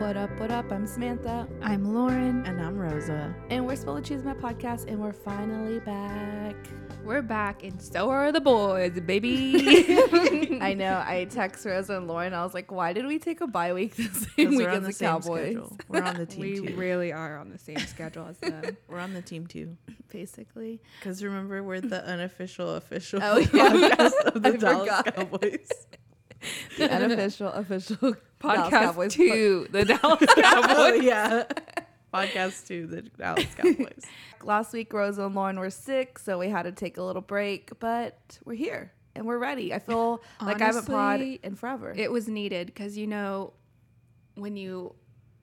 What up, what up? I'm Samantha. I'm Lauren. And I'm Rosa. And we're Spill the Cheese My podcast, and we're finally back. We're back, and so are the boys, baby. I know. I text Rosa and Lauren. I was like, why did we take a bye week the same week as the, the Cowboys? schedule. We're on the team we too. really are on the same schedule as them. We're on the team too. Basically. Because remember, we're the unofficial official Oh, yeah. podcast of the I Dallas forgot. Cowboys. The unofficial, official Dallas Podcast Cowboys two, the Dallas Cowboys. yeah. Podcast to the Dallas Cowboys. Last week, Rosa and Lauren were sick, so we had to take a little break, but we're here and we're ready. I feel like I haven't pod Honestly, in forever. It was needed because you know when you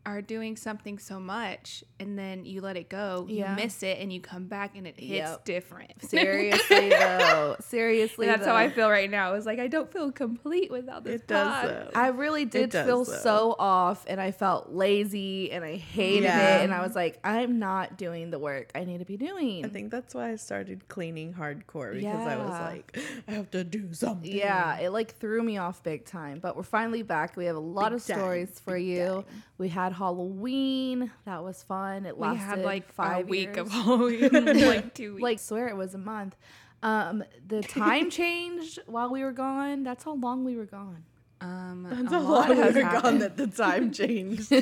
are doing something so much and then you let it go, Yeah. you miss it, and you come back and it hits Yep. different. Seriously, though. Seriously. And that's how. I feel right now. It's like I don't feel complete without this It does, though. I really did feel though. so off and I felt lazy and I hated Yeah. it. And I was like, I'm not doing the work I need to be doing. I think that's why I started cleaning hardcore because I was like, I have to do something. yeah, it like threw me off big time. But we're finally back. We have a lot Big of time, stories for big you. We had Halloween. That was fun. It We lasted had like five a week years. of Halloween, like two weeks. Like swear it was a month. Um, the time changed while we were gone. That's how long we were gone. um, That's a a lot lot we has were gone that the time changed.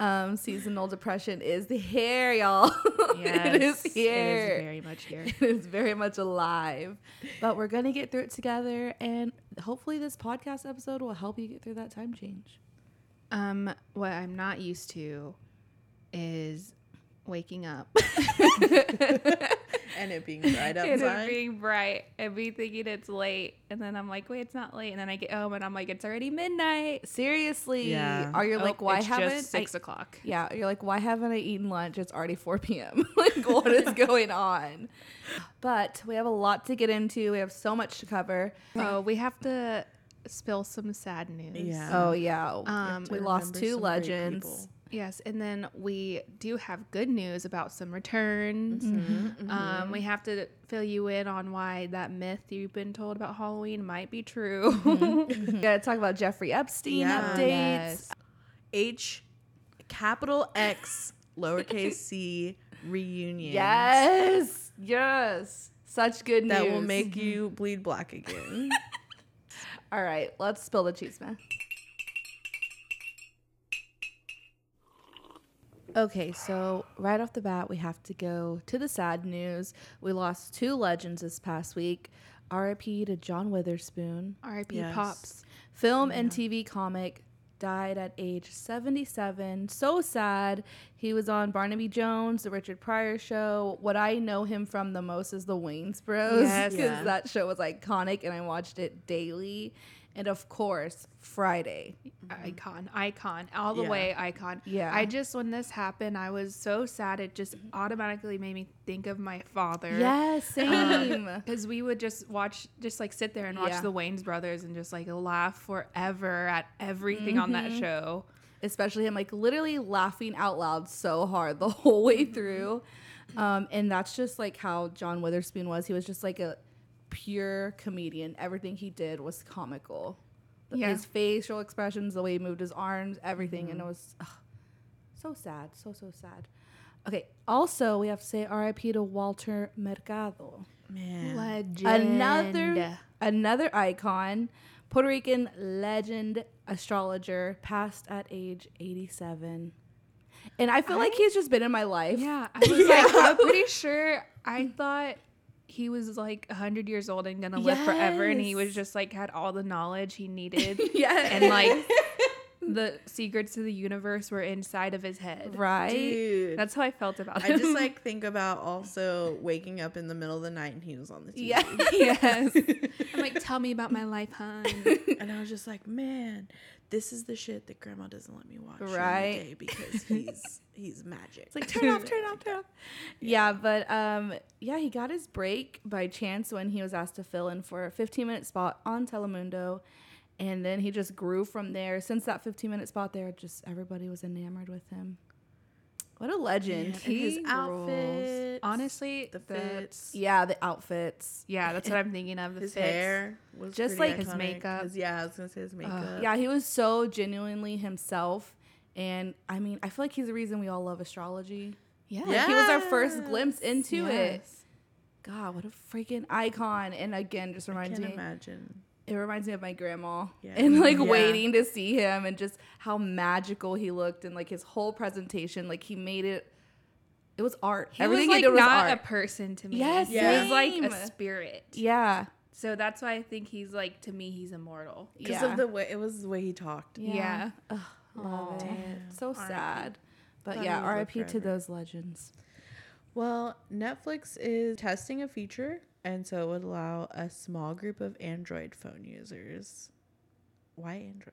Um, seasonal depression is here, y'all. Yes, it is here. It is very much here. It is very much alive. But we're going to get through it together. And hopefully, this podcast episode will help you get through that time change. Um, what I'm not used to is waking up and it being bright and it being bright and me thinking it's late, and then I'm like, wait, it's not late, and then I get home and I'm like, it's already midnight. Seriously. Yeah. Are you like, Oh, why it's haven't just six I, o'clock? Yeah, you're like, why haven't I eaten lunch? It's already 4 p.m. like, what is going on? But we have a lot to get into. We have so much to cover. So we have to spill some sad news. Yeah. Oh, yeah. Um, we lost two legends. Yes, and then we do have good news about some returns. Mm-hmm. Um, we have to fill you in on why that myth you've been told about Halloween might be true. We got to talk about Jeffrey Epstein Yeah. updates. Yes. H capital X lowercase c reunion. Yes. Yes. Such good news. That will make you bleed black again. All right, let's spill the cheese, man. Okay, so right off the bat, we have to go to the sad news. We lost two legends this past week. RIP to John Witherspoon. R.I.P. Yes. Pops. Film and TV comic died at age 77. So sad. He was on Barnaby Jones, the Richard Pryor show. What I know him from the most is the Wayans Bros. Yes. Because Yeah. that show was iconic and I watched it daily. And of course, Friday. Icon, icon, all the Yeah. way icon. Yeah. I just, when this happened, I was so sad. It just automatically made me think of my father. Yeah, same. Because we would just watch, just like sit there and watch Yeah. the Wayans brothers and just like laugh forever at everything on Mm-hmm. that show. especially him like literally laughing out loud so hard the whole way through um, and that's just like how john witherspoon was he was just like a pure comedian everything he did was comical Yeah. his facial expressions the way he moved his arms everything and mm-hmm. it was ugh, so sad so so sad okay also we have to say rip to walter mercado Man. Legend. another another icon puerto rican legend astrologer passed at age 87 and i feel like he's just been in my life Yeah, I was like, I'm pretty sure. I thought he was like 100 years old and gonna live forever, and he was just like had all the knowledge he needed. and like the secrets of the universe were inside of his head. right Dude. That's how I felt about it. I him. just like think about also waking up in the middle of the night and he was on the TV. yeah yes. I'm like, tell me about my life, hon. And I was just like, man, this is the shit that grandma doesn't let me watch Right. day because he's he's magic. It's like turn off, turn off, turn off. Yeah, but um, yeah, he got his break by chance when he was asked to fill in for a 15 minute spot on Telemundo, and then he just grew from there. Since that 15 minute spot there, just everybody was enamored with him. What a legend! Man, and his He rules. outfits, Honestly, the that's- fits, Yeah, the outfits. Yeah, that's what I'm thinking of. The his fits. hair was Just pretty like his makeup. makeup. 'Cause, Yeah, I was gonna say his makeup. Yeah, he was so genuinely himself, And I mean, I feel like he's the reason we all love astrology. Yeah. Like, he was our first glimpse into it. Yes. God, what a freaking icon! And again, just I reminds can't me. imagine. It reminds me of my grandma Yeah. and like Yeah. waiting to see him and just how magical he looked and like his whole presentation. Like he made it. It was art. He Everything was he like did was not art. a person to me. Yes, he was like a spirit. yeah, So that's why I think he's like to me he's immortal. Because yeah. of the way it was the way he talked. Yeah. Ugh, love it. Damn. So R.I.P. sad. But Thought yeah, he would live RIP to those legends. Well, Netflix is testing a feature, and so it would allow a small group of Android phone users. Why Android?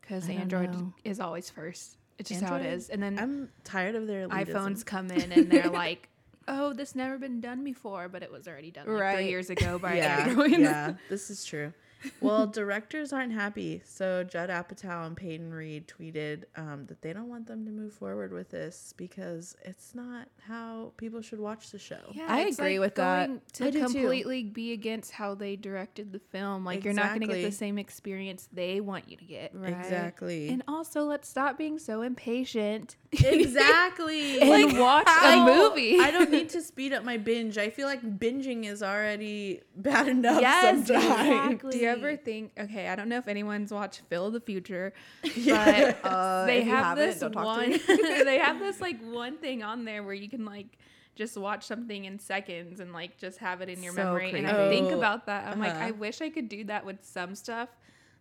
Because Android know. is always first. It's just how it is. And then I'm tired of their elitism. iPhones come in and they're like, oh, this never been done before, but it was already done like Right. three years ago by yeah, Android. yeah, this is true. Well, directors aren't happy. So Judd Apatow and Peyton Reed tweeted um, that they don't want them to move forward with this because it's not how people should watch the show. Yeah, I agree like with that. going I To too. completely be against how they directed the film. Like, you're not going to get the same experience they want you to get. Right. Exactly. And also, let's stop being so impatient exactly. and watch a movie. I don't need to speed up my binge. I feel like binging is already bad enough Yes, sometimes. exactly. Ever think? Okay, I don't know if anyone's watched Phil the Future, Yeah. but Uh, they have this don't talk to one. they have this like one thing on there where you can like just watch something in seconds and like just have it in your So memory. And I think Oh, about that. I'm like, uh-huh. I wish I could do that with some stuff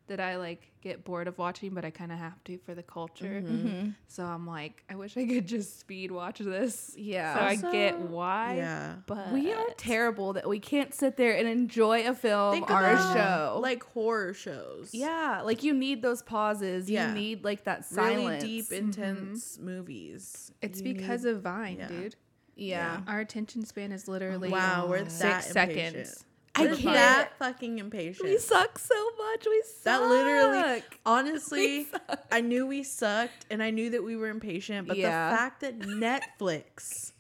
that I like get bored of watching, but I kind of have to for the culture. Mm-hmm. So I'm like, I wish I could just speed watch this. Yeah. So I get why. Yeah. But we are terrible that we can't sit there and enjoy a film Think or a show. Like horror shows. yeah, like you need those pauses. Yeah. You need like that Really silence. deep, intense movies. It's You because need- of Vine, yeah. dude. yeah. Our attention span is literally Wow, we're six that seconds. impatient. I We're can't- that fucking impatient. We suck so much. We suck. That literally, honestly, I knew we sucked and I knew that we were impatient, but Yeah. the fact that Netflix,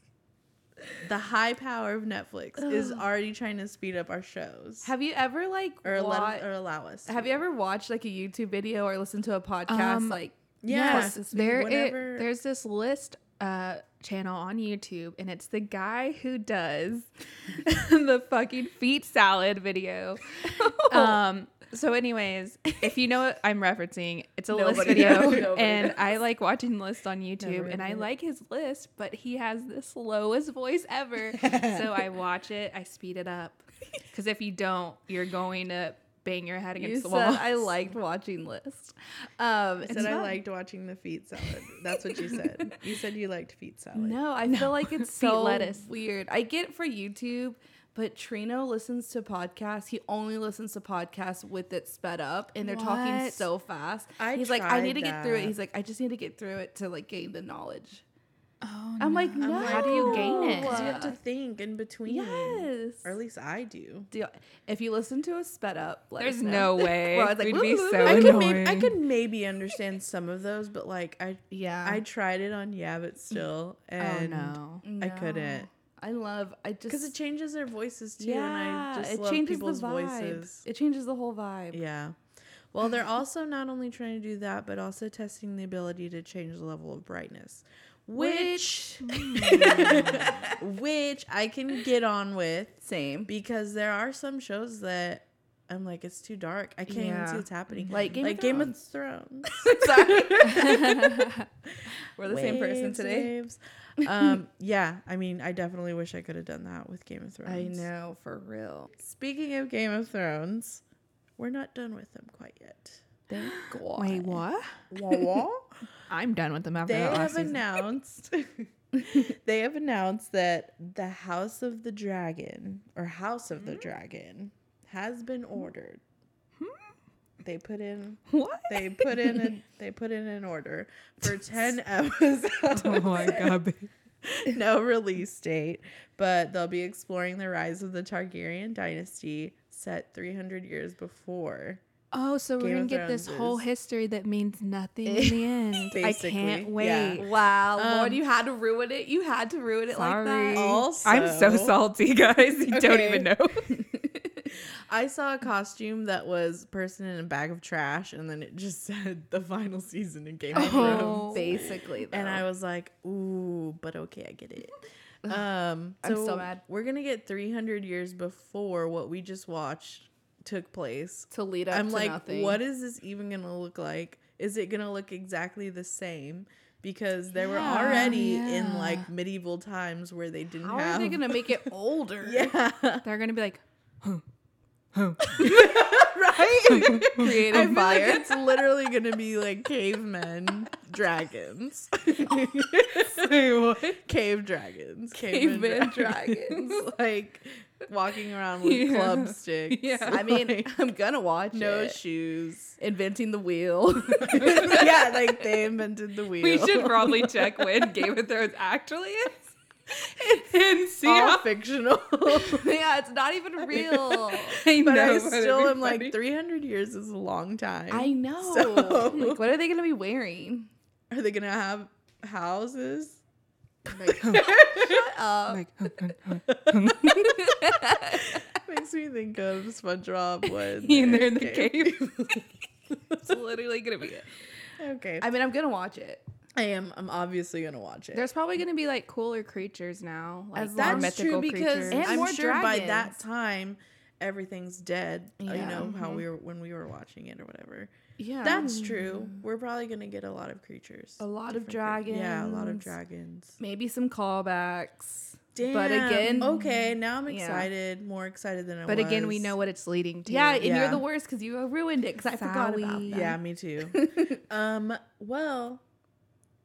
the high power of Netflix, is already trying to speed up our shows Have you ever like or, wa- let, or allow us. have to. you ever watched like a YouTube video or listened to a podcast Um, like Yeah. This There it- there's this list uh channel on YouTube and it's the guy who does the fucking feet salad video. Um so anyways, if you know what I'm referencing, it's a list video knows. And. I like watching lists on YouTube Never and I heard of it. like his list, but he has the slowest voice ever. so I watch it, I speed it up. Cuz if you don't, you're going to bang your head you against said the wall. I liked watching lists. Um, I said I liked watching the feet salad. That's what you said. You said you liked feet salad. No, I feel like it's so lettuce. weird. I get it for YouTube, but Trino listens to podcasts. He only listens to podcasts with it sped up, and they're talking so fast. I He's like, I need to tried get through it. He's like, I just need to get through it to like gain the knowledge. Oh, I'm like, no. like, How do you gain it? Because you have to think in between. Yes. Or at least I do. Do you- if you listen to a sped up, let There's us know. no way. Where I was like, We'd be so I could, maybe, I could maybe understand some of those, but like I Yeah. I tried it on Yeah, but still, Oh and no. I couldn't. I love. I just because it changes their voices too, yeah. and I just it love changes people's the vibe. voices. It changes the whole vibe. Yeah. Well, they're also not only trying to do that, but also testing the ability to change the level of brightness, which which I can get on with Same. because there are some shows that I'm like it's too dark. I can't even Yeah. see what's happening. Like Game like of Game of Thrones. Thrones. Sorry. We're the same person Waves, today. waves. um, yeah, I mean, I definitely wish I could have done that with Game of Thrones. I know for real. Speaking of Game of Thrones, we're not done with them quite yet. Thank God. Wait, what? Wah wah. I'm done with them after they that have season. announced they have announced that the House of the Dragon or House of Hmm? the Dragon has been ordered. They put in What? they put in a, they put in an order for 10 episodes. Oh my god. babe. no release date, but they'll be exploring the rise of the Targaryen dynasty set 300 years before. Oh, so we're gonna get this Thrones whole history that means nothing in the end. I can't wait. yeah. Wow, Lord, Um, you had to ruin it. You had to ruin it Sorry. like that. Also- I'm so salty, guys. You don't even know. I saw a costume that was person in a bag of trash, and then it just said the final season in Game of Thrones. Oh. Basically, And. I was like, ooh, but okay, I get it. Um, I'm so mad. We're gonna get 300 years before what we just watched took place. to lead up to nothing. I'm to like, nothing. what is this even gonna look like? Is it gonna look exactly the same? Because were Yeah. already in like medieval times where they didn't How have. How are they gonna make it older? yeah, They're gonna be like, right. Creating I feel fire. like it's literally gonna be like cavemen dragons. Cave dragons. Caveman dragons. like walking around with Yeah. club sticks. Yeah. I mean, Like, I'm gonna watch no it. shoes. Inventing the wheel. yeah, like they invented the wheel. we should probably check when Game of Thrones actually is. and see all fictional. yeah, it's not even real. I but I still am like 300 years is a long time. I know. So- Like, what are they gonna be wearing? Are they gonna have houses? Shut up. like Makes me think of SpongeBob when and they're they're in the cave. it's literally gonna be it. okay, I mean, I'm gonna watch it. I am. I'm obviously gonna watch it. There's probably gonna be like cooler creatures now, like As more That's mythical true because creatures. And I'm more sure by that time everything's dead. uh, You Yeah. know how we were when we were watching it or whatever. Yeah, That's true. We're probably gonna get a lot of creatures. A lot of Different crea- Yeah, a lot of dragons. dragons. maybe some callbacks. Damn. But again- okay. Now I'm Yeah. excited. More excited than I but was. again, we know what it's leading to. Yeah, and Yeah. you're the worst because you ruined it because I forgot about Sorry. that. Yeah, me too. um. Well,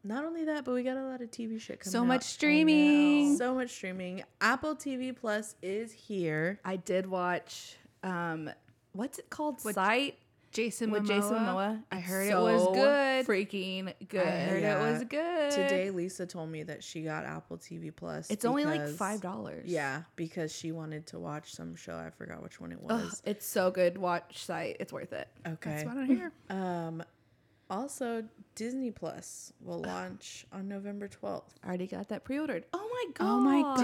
not only that, but we got a lot of TV shit coming. so out. much streaming. So much streaming. Apple TV Plus is here. I did watch. Um, what's it called? What- Sight Jason with Momoa. Jason Momoa. I heard it was good. Freaking good. I heard Yeah. it was good. Today, Lisa told me that she got Apple TV Plus. It's only like five dollars. Yeah, because she wanted to watch some show. I forgot which one it Ugh, was. it's so good. Watch Sight. It's worth it. okay. That's what I hear. Um, also, Disney Plus will launch on November 12th. I already got that pre-ordered. Oh my god. Oh my god!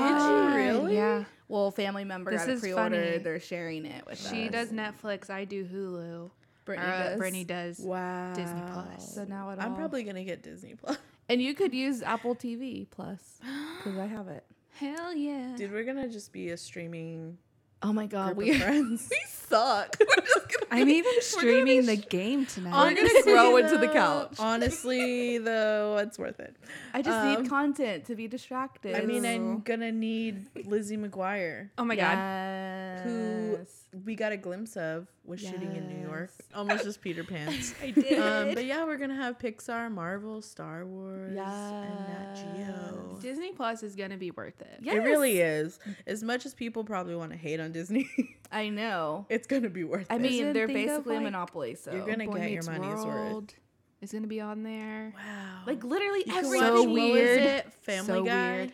Did you really? Yeah. Well, family member This got a is pre-order. funny. They're sharing it with She us. does Netflix. I do Hulu. Brittany uh, does. Brittany does. Wow. Disney Plus. So now it I'm all- probably going to get Disney Plus. And you could use Apple TV Plus because I have it. Hell yeah! Dude, we're going to just be a streaming Oh my god, we of friends. we suck. We're just gonna I'm even we're gonna streaming be the game tonight. Honestly, grow into the couch. Honestly, though, it's worth it. I just Um, need content to be distracted. I mean, I'm going to need Lizzie McGuire, oh my god! who we got a glimpse of was shooting in New York. Almost just Peter Pans. I did. um, but yeah, we're gonna have Pixar, Marvel, Star Wars, and Nat Geo. Disney Plus is gonna be worth it. Yes. It really is. As much as people probably want to hate on Disney, I know. it's gonna be worth it. I it. mean, they're think of, basically a monopoly, so You're gonna Boy get your Meets money's worth. Is gonna be on there. Wow. like literally You can every watch- So what was weird. it? Family So Guy. weird.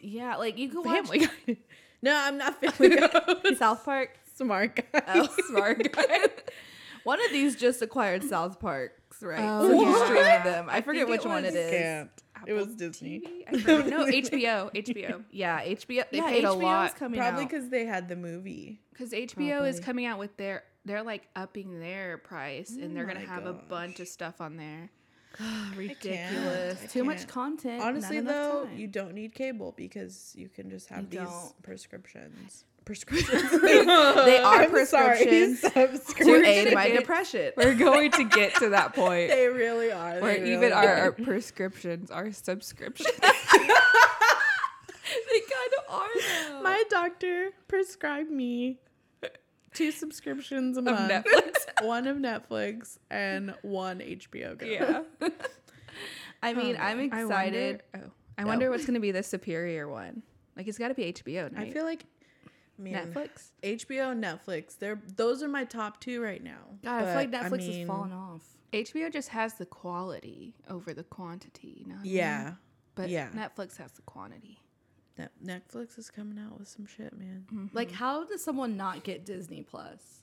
Yeah, like you could watch Family Guy. No, I'm not Family Guy. South Park. Smart guy. Oh, Smart guy. One of these just acquired South Parks, right? Oh, so he's yeah. streaming them. I, I forget which it one it is. Can't. It was Disney. TV? I no, HBO. HBO. Yeah, HBO. They yeah, paid a HBO is lot. coming Probably because they had the movie. Because HBO is coming out with their, they're like upping their price, and Oh they're gonna my have a bunch of stuff on there. ridiculous. I Too much can't. content. Honestly, though, time. you don't need cable because you can just have You these don't. prescriptions. Prescriptions. they are I'm sorry, prescriptions to aid my get- depression. We're going to get to that point They really are. where They even really our, are. our prescriptions are subscriptions. they kind of are. Though. My doctor prescribed me two subscriptions a of month. Netflix. One of Netflix and one HBO Go. Yeah. I mean, Oh, I'm I excited. Oh. wonder, oh, I No. wonder what's going to be the superior one. Like it's got to be HBO, now. I feel like man, Netflix. HBO, Netflix. They're those are my top two right now. God, I feel like But, Netflix mean, has fallen off. HBO just has the quality over the quantity. You know I mean? Yeah, But yeah. Netflix has the quantity. Net- Netflix is coming out with some shit, man. Like, how does someone not get Disney Plus?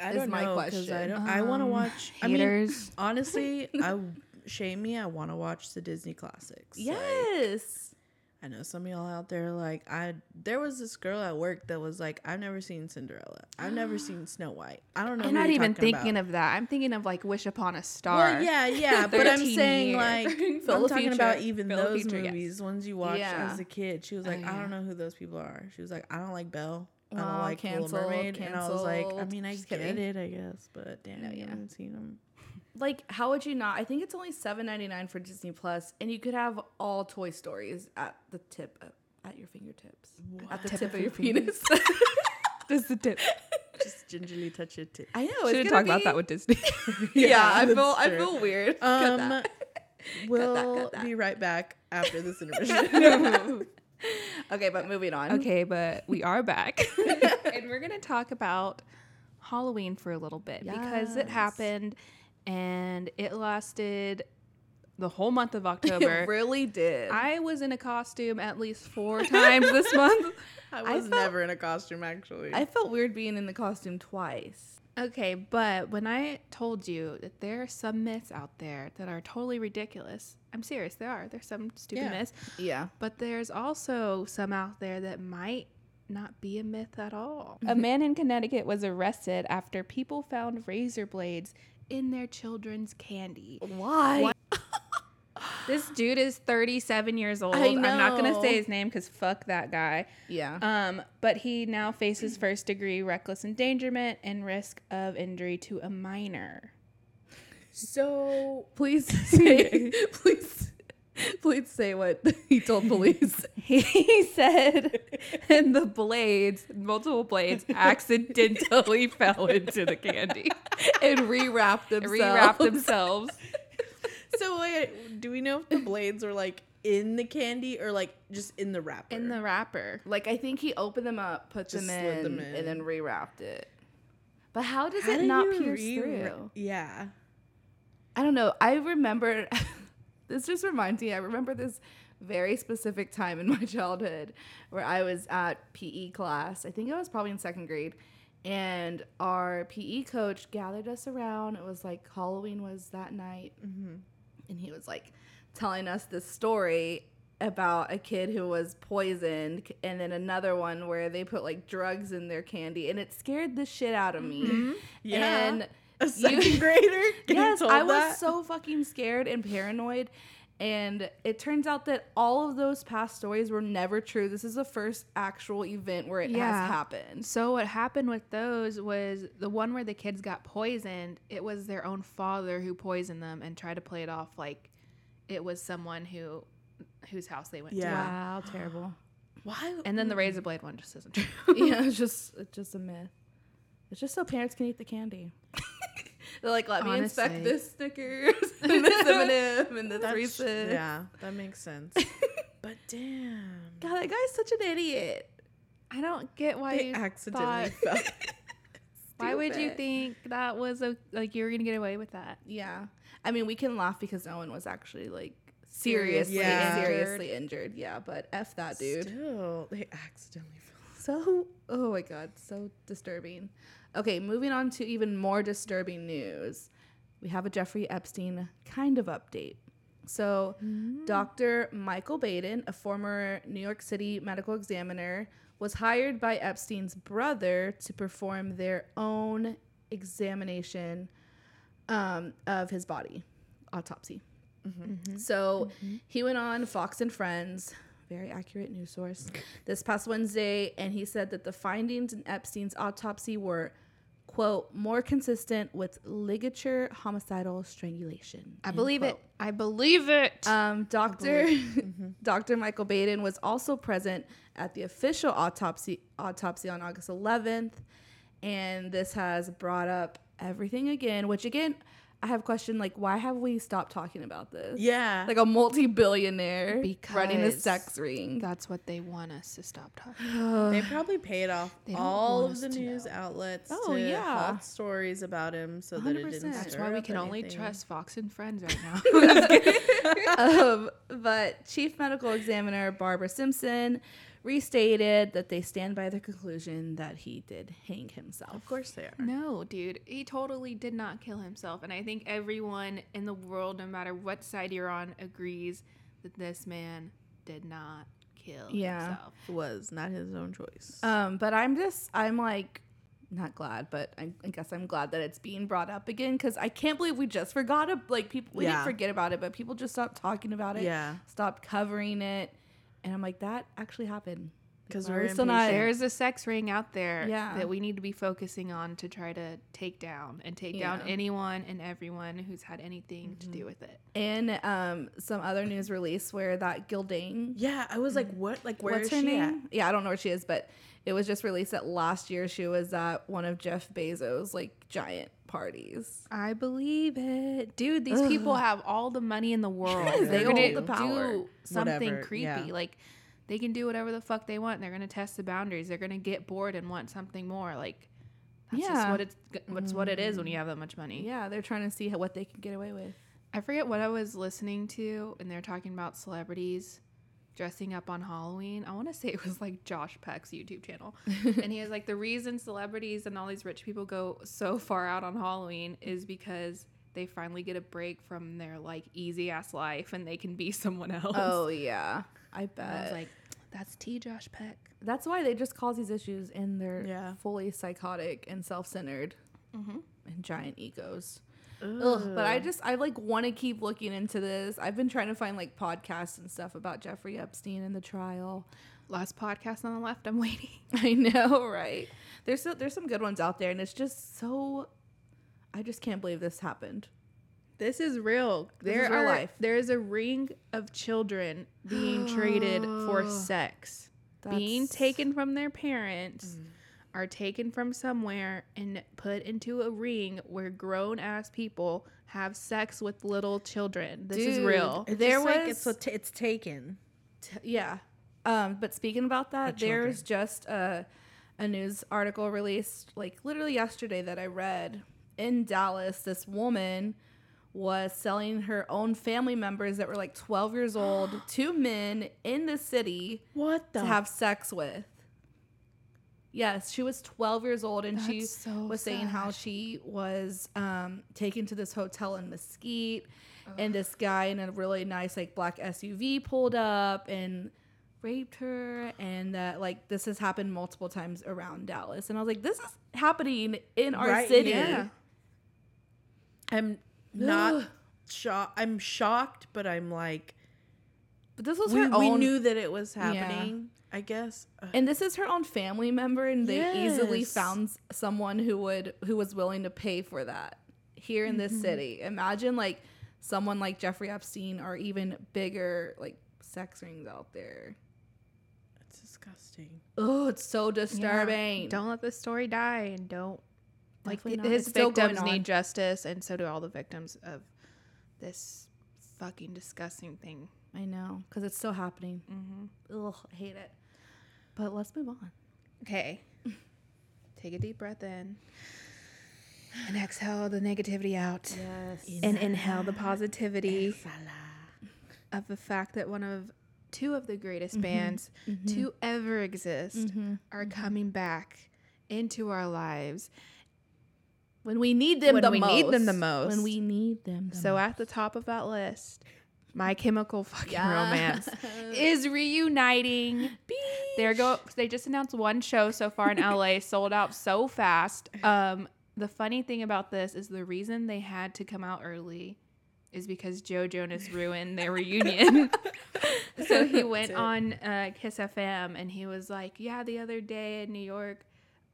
I don't my know 'cause I question. don't. I want to Um, watch. I mean, honestly, I shame me. I want to watch the Disney classics. Like, Yes. I know some of y'all out there like I there was this girl at work that was like I've never seen Cinderella. I've never seen Snow White. I don't know. I'm not even thinking about. of that. I'm thinking of like Wish Upon a Star. Well, yeah, yeah, but I'm saying like I'm talking about even Fill those future, movies, ones you watched Yeah. as a kid. She was Oh, like, I don't uh-huh. know who those people are. She was like, I don't like Belle. I don't Aw, like Little canceled, Mermaid. And I was like, I mean, I Just get kidding. it, I guess, but damn, No, yeah. haven't seen them. Like, how would you not? I think it's only seven ninety nine for Disney Plus, and you could have all Toy Stories at the tip of, at your fingertips, at the tip, of your penis. Just the tip. Just gingerly touch it. Too. I know. We should talk have about that with Disney. Yeah, I that's feel I feel weird. Cut Um, that. we'll cut that. be right back after this intermission. Okay, but moving on. Okay, but we are back. and we're going to talk about Halloween for a little bit because it happened and it lasted the whole month of October. It really did. I was in a costume at least four times this month. I I was felt- never in a costume actually. I felt weird being in the costume twice. Okay, but when I told you that there are some myths out there that are totally ridiculous, I'm serious, there are. There's some stupid Yeah. myths, Yeah. but there's also some out there that might not be a myth at all. a man in Connecticut was arrested after people found razor blades in their children's candy. Why? This dude is 37 years old. I I'm not going to say his name because fuck that guy. Yeah. Um, but he now faces first degree reckless endangerment and risk of injury to a minor. so please say, please, please say what he told police. He said, and the blades, multiple blades, accidentally fell into the candy, and rewrapped themselves. rewrapped themselves. so wait, do we know if the blades were like in the candy or like just in the wrapper? in the wrapper. Like I think he opened them up, put them in, them in. and then rewrapped it. But how does How it not pierce re- through? Yeah. I don't know. I remember. This just reminds me. I remember this very specific time in my childhood where I was at PE class. I think I was probably in second grade, and our PE coach gathered us around. It was like Halloween was that night, mm-hmm. and he was like telling us this story about a kid who was poisoned and then another one where they put like drugs in their candy and it scared the shit out of me mm-hmm. Yeah. and A second grader? getting yes told i was that? so fucking scared and paranoid and it turns out that all of those past stories were never true this is the first actual event where it Yeah. has happened So what happened with those was the one where the kids got poisoned. It was their own father who poisoned them and tried to play it off like it was someone who whose house they went Yeah. to. wow terrible Why? And then the razor mm. blade one just isn't true. yeah it's just it's just a myth it's just so parents can eat the candy they're like let me inspect this snickers and this m&m and this reese's yeah, that makes sense. but damn. god that guy's such an idiot I don't get why They you accidentally thought- fell. Why would you think that was a like you were gonna get away with that? Yeah. I mean, we can laugh because no one was actually like Seriously seriously, Yeah. seriously injured. Yeah, but f that dude. Still, they accidentally fell. So, oh my god, so disturbing. Okay, moving on to even more disturbing news. We have a Jeffrey Epstein kind of update. So, mm-hmm. Dr. Michael Baden, a former New York City medical examiner, was hired by Epstein's brother to perform their own examination um, of his body, autopsy. Mm-hmm. So mm-hmm. he went on Fox and Friends, very accurate news source, this past Wednesday, and he said that the findings in Epstein's autopsy were, quote, more consistent with ligature homicidal strangulation. I believe it. I believe it. Um, Doctor Dr. Michael Baden was also present at the official autopsy autopsy on August 11th, and this has brought up everything again. Which again, I have a question like, why have we stopped talking about this? Yeah. like a multi-billionaire running a sex ring. That's what they want us to stop talking. they probably paid off all of the news know. outlets Oh, to yeah. halt stories about him so that it didn't 100%. That's why we up can only trust Fox and Friends right now. um, but Chief Medical Examiner Barbara Sampson restated that they stand by the conclusion that he did hang himself. Of course they are. no, dude, he totally did not kill himself, and I think everyone in the world, no matter what side you're on, agrees that this man did not kill Yeah. himself. Was not his own choice. Um, but I'm just, I'm like, not glad, but I, I guess I'm glad that it's being brought up again because I can't believe we just forgot. ab- Like people, we Yeah. didn't forget about it, but people just stopped talking about it. Yeah. stopped covering it, and I'm like, that actually happened. Because we're are still not- There's a sex ring out there Yeah. that we need to be focusing on to try to take down and take down anyone and everyone who's had anything to do with it. And um, some other news release where that Ghislaine, Yeah, I was like, what? Like, where what's is her she name? at? Yeah, I don't know where she is, but it was just released that last year she was at one of Jeff Bezos' like giant parties. I believe it. Dude, these people have all the money in the world. Yes, they hold the power. do something Whatever, creepy. yeah. Like they can do whatever the fuck they want. They're gonna test the boundaries. They're gonna get bored and want something more. Like that's just Yeah. what it's what's what it is when mm. you have that much money. Yeah, they're trying to see how, what they can get away with. I forget what I was listening to, and they're talking about celebrities dressing up on Halloween. I want to say it was like Josh Peck's YouTube channel. and he was like, the reason celebrities and all these rich people go so far out on Halloween is because they finally get a break from their like easy ass life and they can be someone else. Oh yeah, I bet. And I was like, that's T. Josh Peck. That's why they just cause these issues, and they're Yeah. fully psychotic and self-centered Mhm. and giant egos. Ugh, but I just I like want to keep looking into this. I've been trying to find like podcasts and stuff about Jeffrey Epstein and the trial. Last podcast on the left. I'm waiting. I know, right? There's so, there's some good ones out there, and it's just so. I just can't believe this happened. This is real. This There is real are life. there is a ring of children being traded for sex. being taken from their parents mm. Are taken from somewhere and put into a ring where grown ass people have sex with little children. This is real. It's There just like it's t- it's taken. T- yeah. Um, but speaking about that, The there's just a, a news article released like literally yesterday that I read in Dallas. This woman was selling her own family members that were like 12 years old to men in the city What the? to have sex with. Yes, she was 12 years old and she so was saying how she was um, taken to this hotel in Mesquite and this guy in a really nice like black SUV pulled up and raped her and that like this has happened multiple times around Dallas and I was like this is happening in our Right, city. yeah. I'm not shocked. I'm shocked, but I'm like, But this was we, her we knew that it was Yeah. Happening. I guess. Ugh. and this is her own family member and they easily found someone who would who was willing to pay for that here in Mm-hmm. this city imagine like someone like jeffrey epstein or even bigger like sex rings out there it's disgusting. oh it's so Yeah. disturbing Don't let this story die and don't like Definitely his It's victims need justice and so do all the victims of this fucking disgusting thing. i know because it's still happening Mm-hmm. Ugh, i hate it but let's move on Okay. Take a deep breath in. And exhale the negativity out. yes And inhale the positivity of the fact that one of two of the greatest mm-hmm. bands mm-hmm. to ever exist mm-hmm. are coming back into our lives. when we need them the most. When the we most need them the most. when we need them the So most. at the top of that list, My Chemical Fucking Yeah. Romance is reuniting. There go. They just announced one show so far in LA, sold out so fast. Um, the funny thing about this is the reason they had to come out early is because Joe Jonas ruined their reunion. so he went on uh, Kiss FM and he was like, "Yeah, the other day in New York."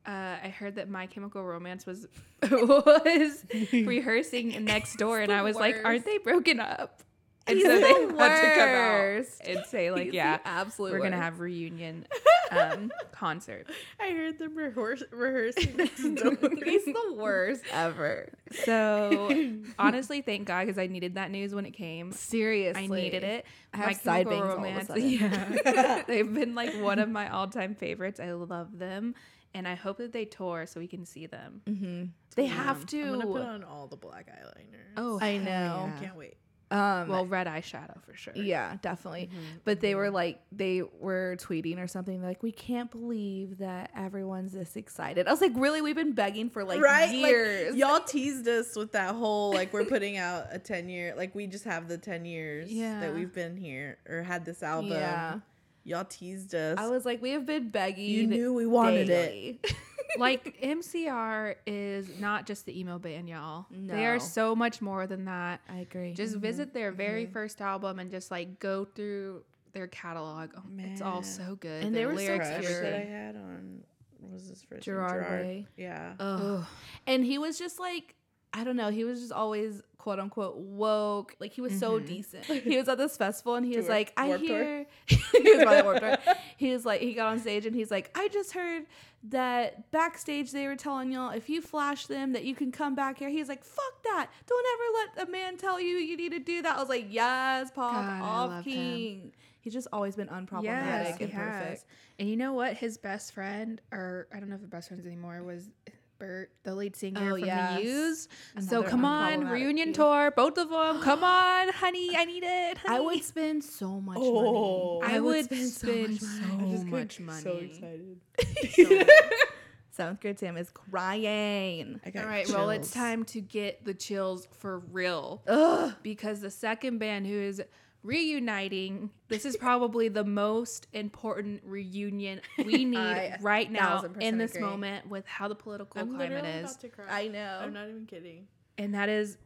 Uh, I heard that My Chemical Romance was was rehearsing next door, and I was like, "Aren't they broken up?" And He's so the they had to come worst. out and say, like, He's "Yeah, absolutely, we're gonna have reunion um, concert." I heard them rehearse, rehearsing. He's the worst ever. So honestly, thank God because I needed that news when it came. Seriously, I needed it. I have side bangs all of. Yeah, they've been like one of my all-time favorites. I love them, and I hope that they tour so we can see them. Mm-hmm. They have to. I'm gonna put on all the black eyeliner. Oh, I know. yeah. can't wait. Um, Well, red eyeshadow for sure. yeah, definitely. Mm-hmm. But they were like, they were tweeting or something like, "We can't believe that everyone's this excited." I was like, "Really? We've been begging for like right? years." Like, y'all teased us with that whole like we're putting out a ten year like we just have the ten years Yeah. that we've been here or had this album. yeah. Y'all teased us. I was like, we have been begging. you knew we wanted it. daily. like MCR is not just the emo band, y'all. They are so much more than that. I agree. Just mm-hmm. visit their very mm-hmm. first album and just like go through their catalog. Oh, Man. it's all so good. And they Their were lyrics, Crush pure. that I had on what was this first name? Gerard Way. Yeah. Ugh. And he was just like, I don't know. He was just always quote unquote woke. Like he was so Mhm. decent. He was at this festival and he was like, I hear. he was by the Warped Tour. He was like, he got on stage and he's like, I just heard that backstage they were telling y'all if you flash them that you can come back here. He's like, fuck that. Don't ever let a man tell you you need to do that. I was like, yes, Pop, God, off love him. king. He's just always been unproblematic Yes, and has. perfect. And you know what? His best friend, or I don't know if they're best friends anymore, was Bert, the lead singer Oh, from yes. the Used. So come on, reunion dude. tour, both of them. Come on, honey, I need it. I would spend so much Oh. money. I would spend spend so much money. just much money. So excited. Seventh grade Sam is crying. I got All right, well, it's time to get the chills for real. Ugh. because the second band who is reuniting this is probably the most important reunion we need I right now in this agree. moment with how the political I'm climate is about to cry. I know. I'm not even kidding. and that is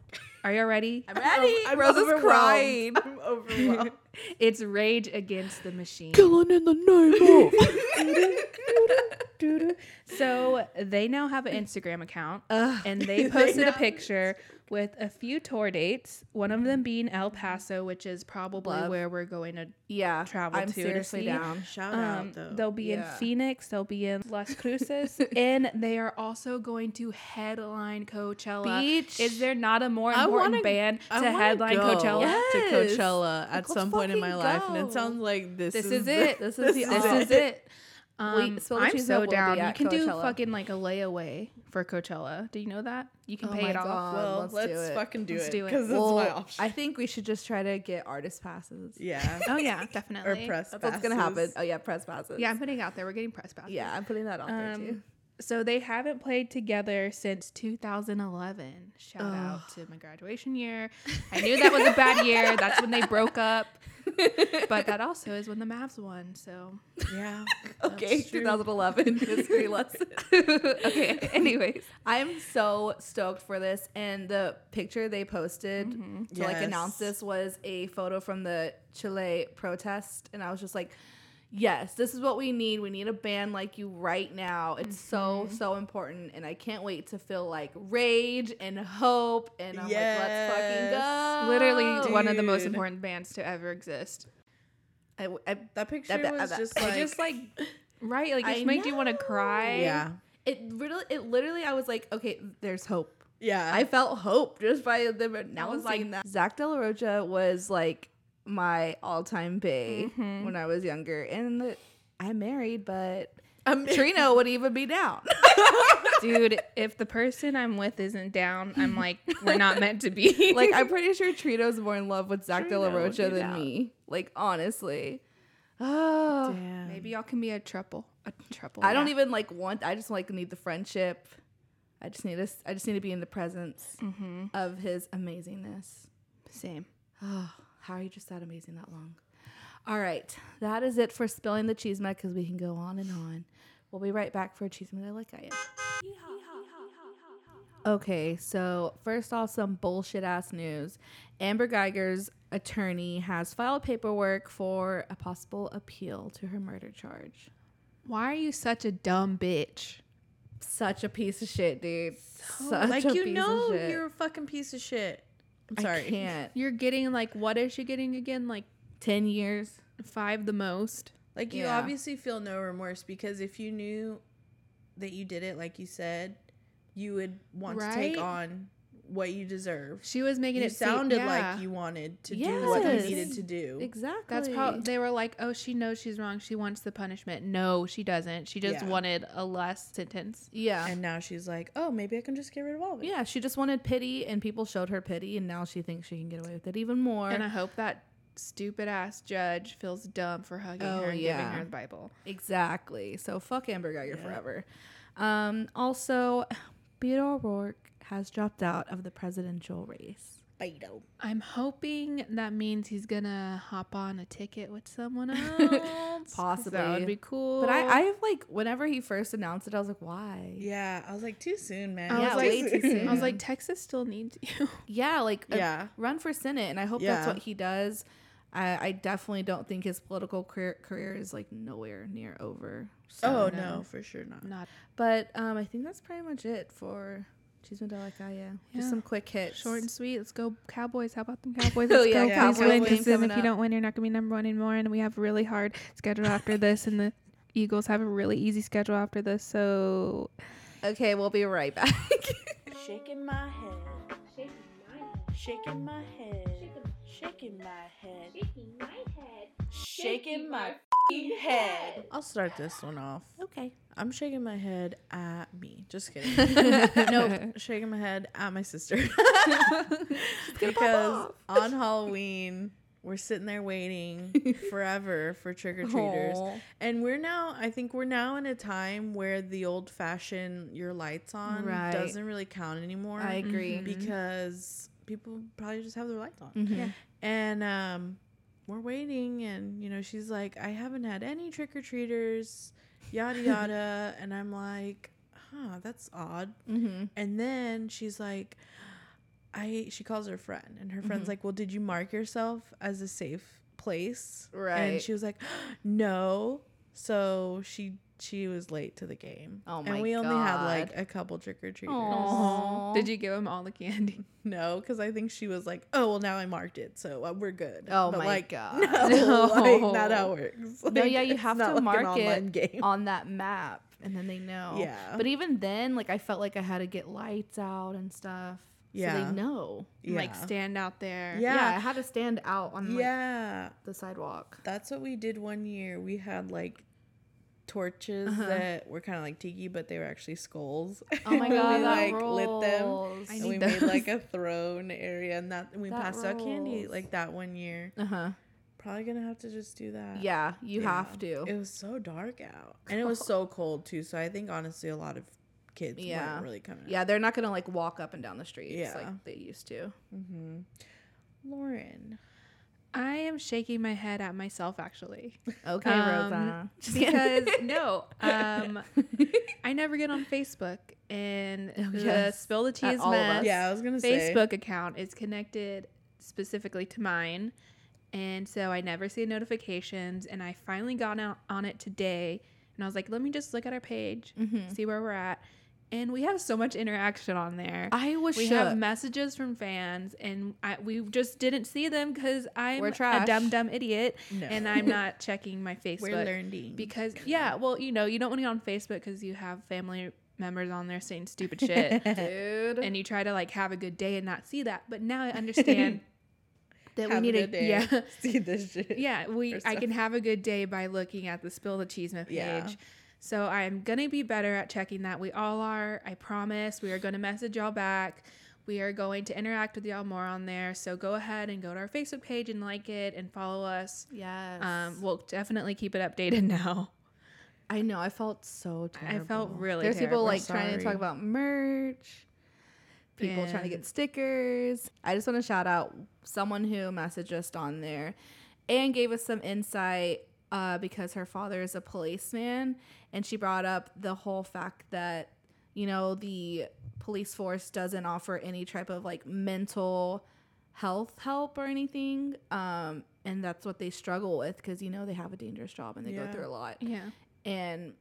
are you ready I'm ready. I'm Rosa's overwhelmed. crying. I'm overwhelmed. it's rage against the machine Killing in the name of. so they now have an instagram account Ugh. and they They posted now a picture with a few tour dates one of them being el paso which is probably Love. where we're going to Yeah, Travel I'm to to seriously see. down. Shout Um, out though. they'll be in Phoenix. They'll be in Las Cruces, and they are also going to headline Coachella. Beach. Is there not a more important wanna- band to headline go Coachella? Yes. to Coachella at Let's some point in my fucking life, and it sounds like this, This is, is the- it. This is the This on. is it. We- Um, Spill the I'm so Nut will be down. You at can do fucking like a layaway for Coachella. Do you know that? You can Oh pay my it off. Well, let's let's, do it. fucking do Let's it do it. because that's Well, my option. I think we should just try to get artist passes. yeah, Oh yeah, definitely. or press. That's what's gonna happen. Oh yeah, press passes. Yeah, I'm putting out there. We're getting press passes. yeah, I'm putting that out there too. Um, so they haven't played together since 2011. Shout out to my graduation year. I knew that was a bad year. That's when they broke up. But that also is when the Mavs won. So Yeah. Okay, That's 2011 history lesson. okay. Anyways, I'm so stoked for this, and the picture they posted to like mm-hmm. announce this was a photo from the Chile protest, and I was just like, "Yes, this is what we need. We need a band like you right now. It's so mm-hmm. so important, and I can't wait to feel like rage and hope, and I'm like, let's fucking Yes. go. literally one of the most important bands to ever exist. I, I, That picture bet- I was bet. just It like, just like right, like it I just made you want to cry. yeah, it really, it literally, I was like, okay, there's hope. yeah. I felt hope just by them announcing like- that. Zach De La Rocha was like my all-time bae Mhm. when I was younger, and the, I'm married, but Trino would even be down. Dude, if the person I'm with isn't down, I'm like, we're not meant to be. like I'm pretty sure Trino's more in love with Zach De La Rocha than down. me. Like honestly, oh, Damn. maybe y'all can be a triple. A triple. I don't even like want. I just like need the friendship. I just need to. I just need to be in the presence Mm-hmm. of his amazingness. Same. Oh, how are you just that amazing that long? All right, that is it for spilling the cheese because we can go on and on. We'll be right back for a cheese that like I am. Okay, so first off, some bullshit ass news. Amber Guyger's attorney has filed paperwork for a possible appeal to her murder charge. Why are you such a dumb bitch? Such a piece of shit, dude. Oh, Such like a you piece know of shit. you're a fucking piece of shit. I'm I sorry. can't. You're getting like what is she getting again? Like Ten years. five the most. Like you Yeah. obviously feel no remorse because if you knew that you did it like you said, you would want to take on what you deserve. She was making You it seem- sounded yeah. like you wanted to do what you needed to do. Exactly. That's probably they were like, oh, she knows she's wrong. She wants the punishment. No, she doesn't. She just Yeah. wanted a less sentence. Yeah. And now she's like, oh, maybe I can just get rid of all of it. Yeah, she just wanted pity, and people showed her pity, and now she thinks she can get away with it even more. And I hope that stupid ass judge feels dumb for hugging Oh, her and yeah. giving her the Bible. exactly. So fuck Amber Guyger Yeah. forever. Um, also, Beto O'Rourke has dropped out of the presidential race. Beto. I'm hoping that means he's gonna hop on a ticket with someone else. 'cause Possibly. That would be cool. But I, I like whenever he first announced it, I was like, why? Yeah, I was like, too soon, man. I Yeah, was like, way too soon. I was like, Texas still needs you. Yeah, like uh, Yeah. run for senate, and I hope that's what he does. I, I definitely don't think his political career, career is like nowhere near over. So. oh no. no, for sure not. Not But um, I think that's pretty much it for Chisme de la Calle. Yeah. Just some quick hits. short and sweet. Let's go Cowboys. How about them Cowboys? Oh, Let's yeah, go. Cowboys Please win. Because then if you don't win, you're not gonna be number one anymore. And we have a really hard schedule after this, and the Eagles have a really easy schedule after this. So Okay, we'll be right back. Shaking my head. Shaking my head. Shaking my head. Shaking my head. Shaking my head. Shaking my f***ing head. I'll start this one off. okay. I'm shaking my head at me. Just kidding. nope. Shaking my head at my sister. because on Halloween, we're sitting there waiting forever for trick or treaters. And we're now, I think we're now in a time where the old fashioned your lights on Right. doesn't really count anymore. I agree. Mhm. because people probably just have their lights on. Mhm. Yeah. And um, we're waiting, and you know, she's like, I haven't had any trick or treaters, yada yada. and I'm like, huh, that's odd. Mhm. And then she's like, I she calls her friend, and her friend's Mhm. like, Well, did you mark yourself as a safe place? Right. And she was like, No. So she she was late to the game. Oh my god. And we only had like a couple trick or treaters. Aw. did you give him all the candy? No, because I think she was like, "Oh, well, now I marked it, so uh, we're good." Oh But, my like, God. No, No. like not how it works. No, Like, yeah, you it's have not to like an mark it game. on that map, and then they know. Yeah. But even then, like I felt like I had to get lights out and stuff. So Yeah. they know. yeah. Like stand out there. Yeah. Yeah, I had to stand out on like, yeah, the sidewalk. that's what we did one year. We had like torches Uh-huh. that were kind of like tiki, but they were actually skulls. Oh my god, we that like lit them. I and need we made like a throne area, and that and we That passed out candy like that one year. Uh huh. Probably gonna have to just do that. Yeah, you Yeah. have to. It was so dark out, and it was so cold too. So I think honestly, a lot of kids Yeah. weren't really coming. yeah, they're not gonna like walk up and down the streets Yeah. like they used to. Mm-hmm. Lauren. I am shaking my head at myself actually. Okay, Um, Rosa. because no, um, I never get on Facebook, and Oh, the spill the tea is mess. Yeah, I was gonna say. Facebook account is connected specifically to mine, and so I never see notifications. And I finally got out on it today, and I was like, let me just look at our page, Mhm. see where we're at, and we have so much interaction on there. I was we shook. have messages from fans, and I, we just didn't see them because I'm a dumb, dumb idiot, No. and I'm not checking my Facebook We're learning because yeah, well, you know, you don't want to get on Facebook because you have family members on there saying stupid shit, dude. and you try to like have a good day and not see that. But now I understand that Have we a need good to day. yeah. See this shit. Yeah, we I can have a good day by looking at the Spill the Chisme page. Yeah. So I'm gonna be better at checking that. We all are. I promise. We are gonna message y'all back. We are going to interact with y'all more on there. So go ahead and go to our Facebook page and like it and follow us. yes. Um, we'll definitely keep it updated now. I know. I felt so I felt really There's people terrible. like trying to talk about merch. People trying to get stickers. I just want to shout out someone who messaged us on there and gave us some insight uh, because her father is a policeman, and she brought up the whole fact that you know the police force doesn't offer any type of like mental health help or anything um and that's what they struggle with because you know they have a dangerous job and they go through a lot Yeah. and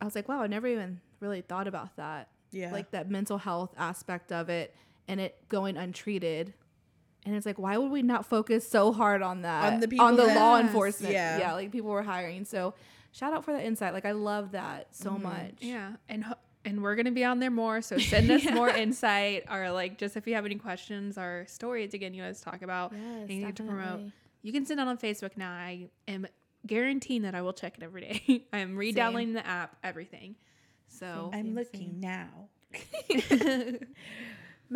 I was like, wow, I never even really thought about that. Yeah. Like that mental health aspect of it and it going untreated. And it's like, why would we not focus so hard on that? On the people the that- law enforcement. Yeah. Yeah. like people were hiring. So shout out for that insight. Like I love that so Mhm. much. Yeah, and ho- and we're gonna be on there more. So send us more insight, or like just if you have any questions or stories again, you guys talk about. Yes, and you need to promote. definitely. You can send it on Facebook now. I am guaranteeing that I will check it every day. I am re-downloading the app, everything. So Same. I'm looking now.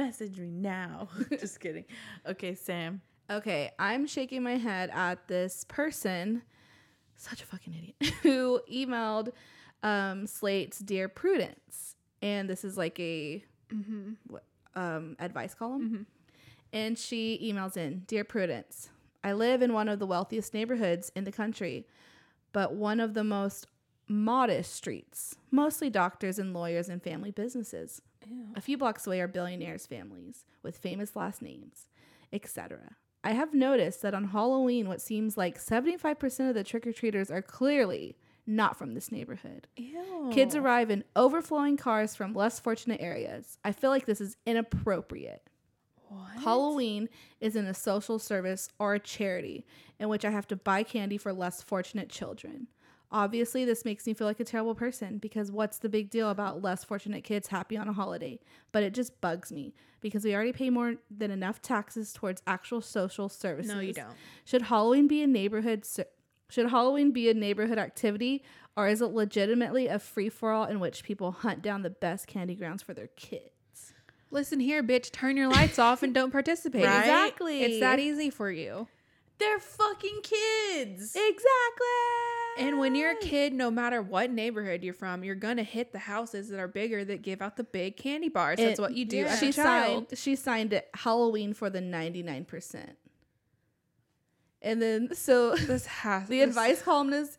Message me now. Just kidding. Okay, Sam. Okay, I'm shaking my head at this person, such a fucking idiot, who emailed um, Slate's Dear Prudence. And this is like a Mhm. um, advice column. And she emails in Dear Prudence, I live in one of the wealthiest neighborhoods in the country, but one of the most modest streets, mostly doctors and lawyers and family businesses. A few blocks away are billionaires' families with famous last names, etc. I have noticed that on Halloween, what seems like 75% of the trick or treaters are clearly not from this neighborhood. Ew. Kids arrive in overflowing cars from less fortunate areas. I feel like this is inappropriate. What? Halloween isn't a social service or a charity in which I have to buy candy for less fortunate children. Obviously, this makes me feel like a terrible person because what's the big deal about less fortunate kids happy on a holiday? But it just bugs me because we already pay more than enough taxes towards actual social services. No, you don't. Should Halloween be a neighborhood ser- should Halloween be a neighborhood activity or is it legitimately a free for all in which people hunt down the best candy grounds for their kids? Listen here, bitch. Turn your lights off and don't participate. Right? Exactly. It's that easy for you. They're fucking kids. Exactly. And when you're a mm. kid, no matter what neighborhood you're from, you're gonna hit the houses that are bigger that give out the big candy bars. That's what you do yeah. as she a child. signed she signed it Halloween for the 99%. And then so This has the advice columnist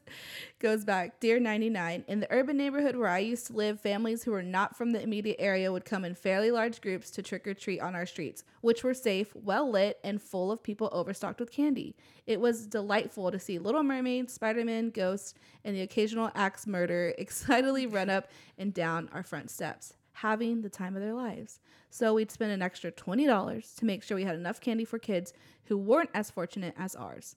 goes back Dear 99, in the urban neighborhood where I used to live, families who were not from the immediate area would come in fairly large groups to trick or treat on our streets, which were safe, well lit, and full of people overstocked with candy. It was delightful to see Little Mermaid, Spider Man, Ghost, and the occasional axe murderer excitedly run up and down our front steps, having the time of their lives. So we'd spend an extra $20 to make sure we had enough candy for kids who weren't as fortunate as ours.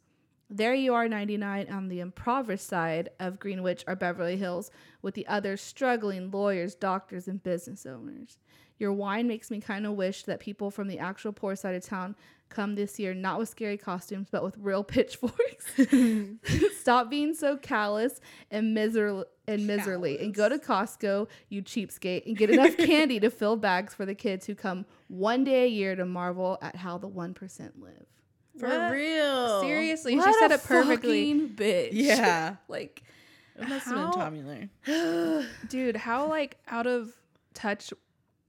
There you are, 99, on the impoverished side of Greenwich or Beverly Hills, with the other struggling lawyers, doctors, and business owners. Your wine makes me kind of wish that people from the actual poor side of town come this year not with scary costumes, but with real pitchforks. Stop being so callous and miser and miserly, and go to Costco, you cheapskate, and get enough candy to fill bags for the kids who come one day a year to marvel at how the one percent live. For What? real. Seriously, What she said a it perfectly. bitch. Yeah. like It must have been Tommy Ler. Dude, how like out of touch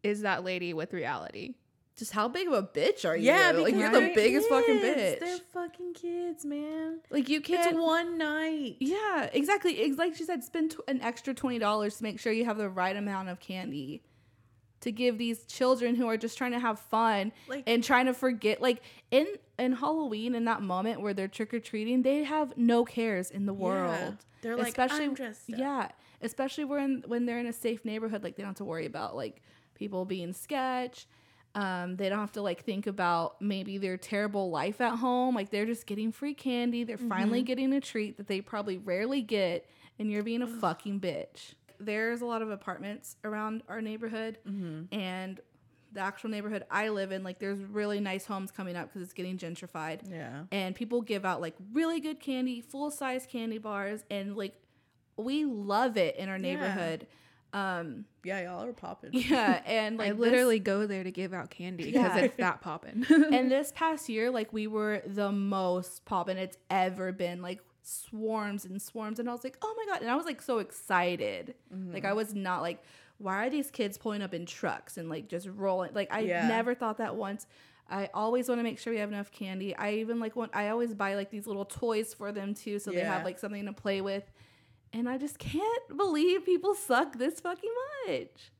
is that lady with reality? Just how big of a bitch are you? Yeah, like you're the biggest fucking bitch. They're fucking kids, man. like you It's can't. one night. yeah, exactly. It's like she said, spend tw- an extra twenty dollars to make sure you have the right amount of candy to give these children who are just trying to have fun Like- and trying to forget. Like in in Halloween, in that moment where they're trick or treating, they have no cares in the world. They're like, especially I'm dressed up. yeah especially when when they're in a safe neighborhood like they don't have to worry about like people being sketch um, they don't have to like think about maybe their terrible life at home like they're just getting free candy they're Mm-hmm. finally getting a treat that they probably rarely get and you're being a fucking bitch there's a lot of apartments around our neighborhood Mm-hmm. and the actual neighborhood i live in like there's really nice homes coming up because it's getting gentrified Yeah. and people give out like really good candy, full size candy bars, and like we love it in our Yeah. Neighborhood. Um, Yeah, y'all are popping. yeah, and like I this- literally go there to give out candy because Yeah. it's that popping. and this past year, like we were the most popping it's ever been. Like swarms and swarms, and I was like, oh my god! And I was like so excited. Like I was not like, why are these kids pulling up in trucks and like just rolling? Like I Yeah. never thought that once. I always want to make sure we have enough candy. I even like want I always buy like these little toys for them too, so they have like something to play with. And I just can't believe people suck this fucking much.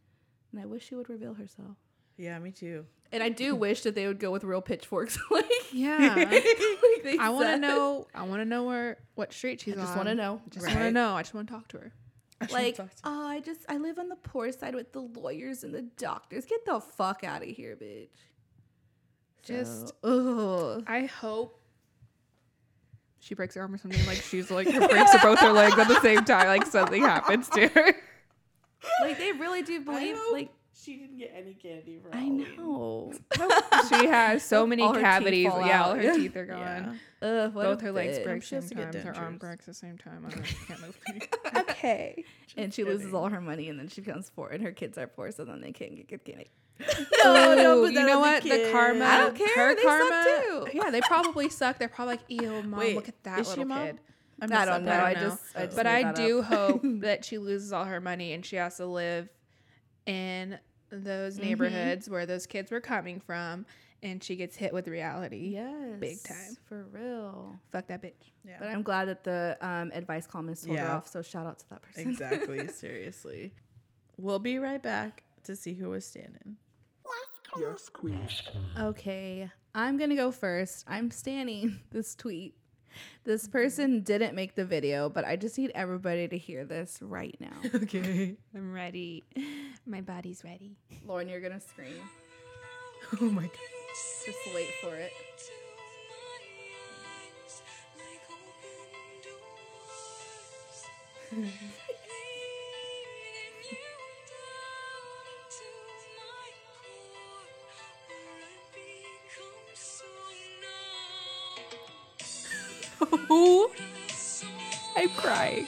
And I wish she would reveal herself. Yeah, me too. And I do wish that they would go with real pitchforks. like, yeah. like I want to know. I want to know where what street she's I just on. want to know. Just want to know. I just want to talk to her. Like, Talk to- oh, I just I live on the poor side with the lawyers and the doctors. Get the fuck out of here, bitch. Just- ugh. I hope she breaks her arm or something. Like she's like her breaks both her legs at the same time. Like something happens to her. like they really do believe. hope Like she didn't get any candy for I Halloween. know. She has so many All her teeth cavities. fall Yeah, all out. her teeth are gone. Yeah. Ugh, what Both a her legs bitch. break She has same to get time. Her arm dentures. breaks at the same time. I don't, can't move. okay. and she loses all her money, and then she becomes poor, and her kids are poor, so then they can't get good candy. No, don't Ooh, put you know on the what? The, kids. karma. I don't care, Her they suck karma. too. Yeah, they probably suck. They're probably like, ew, mom, Wait, look at that is she little a mom? kid. I, I missed don't that know. part. I don't know. just, I just but I do up. hope that she loses all her money and she has to live in those Mm-hmm. neighborhoods where those kids were coming from and she gets hit with reality. Yes. Big time. For real. Fuck that bitch. Yeah. But I'm glad that the um, advice columnist told her Yeah. off. So shout out to that person. exactly. Seriously. We'll be right back to see who was standing. Yes, queen. Okay, I'm gonna go first. I'm standing this tweet. This person didn't make the video, but I just need everybody to hear this right now. Okay. I'm ready. My body's ready. Lauren, you're gonna scream. Oh my god. Just wait for it. I'm crying.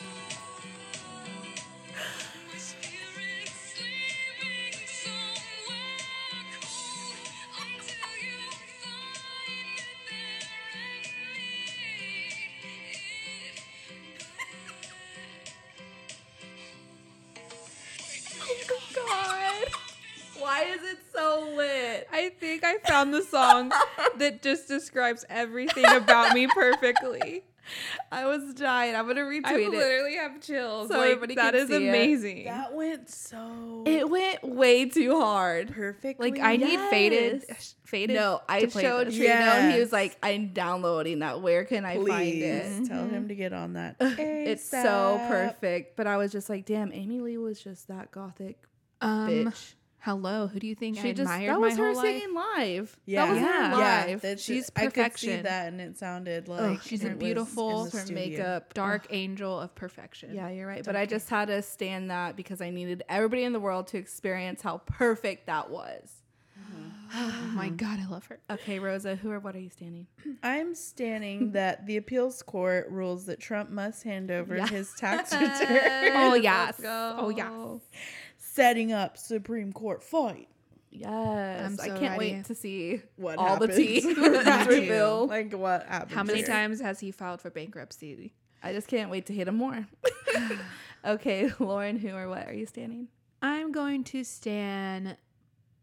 God. Why is it so lit? I think I found the song that just describes everything about me perfectly. I was dying. I'm gonna retweet I it. I literally have chills. So like, everybody that can is see it. amazing. That went so It went way too hard. Perfect. like I need faded, faded. No, I to play showed this. Trino and he was like, "I'm downloading that. Where can I find Please it?" tell him to get on that. It's so perfect. But I was just like, "Damn, Amy Lee was just that gothic Um, bitch." Hello. Who do you think I She just admired that my was her whole life? singing live. Yeah, that was Yeah. her yeah. live. that's- She's I could see perfection. that, and it sounded like Ugh, she's a it was beautiful- in her makeup, Dark angel of perfection. Yeah, you're right. But I just had to stand that because I needed everybody in the world to experience how perfect that was. Mm-hmm. Oh my mm-hmm. god, I love her. Okay, Rosa, who or what are you standing? I'm standing that the appeals court rules that Trump must hand over Yeah. his tax return, Oh Let's yes. Oh yes. Setting up Supreme Court fight. Yes, I'm I can't ready. wait to see What all the tea happens? Me that's too. revealed. Like what happened? How many here? times has he filed for bankruptcy? I just can't wait to hit him more. okay, Lauren, who or what are you standing? I'm going to stand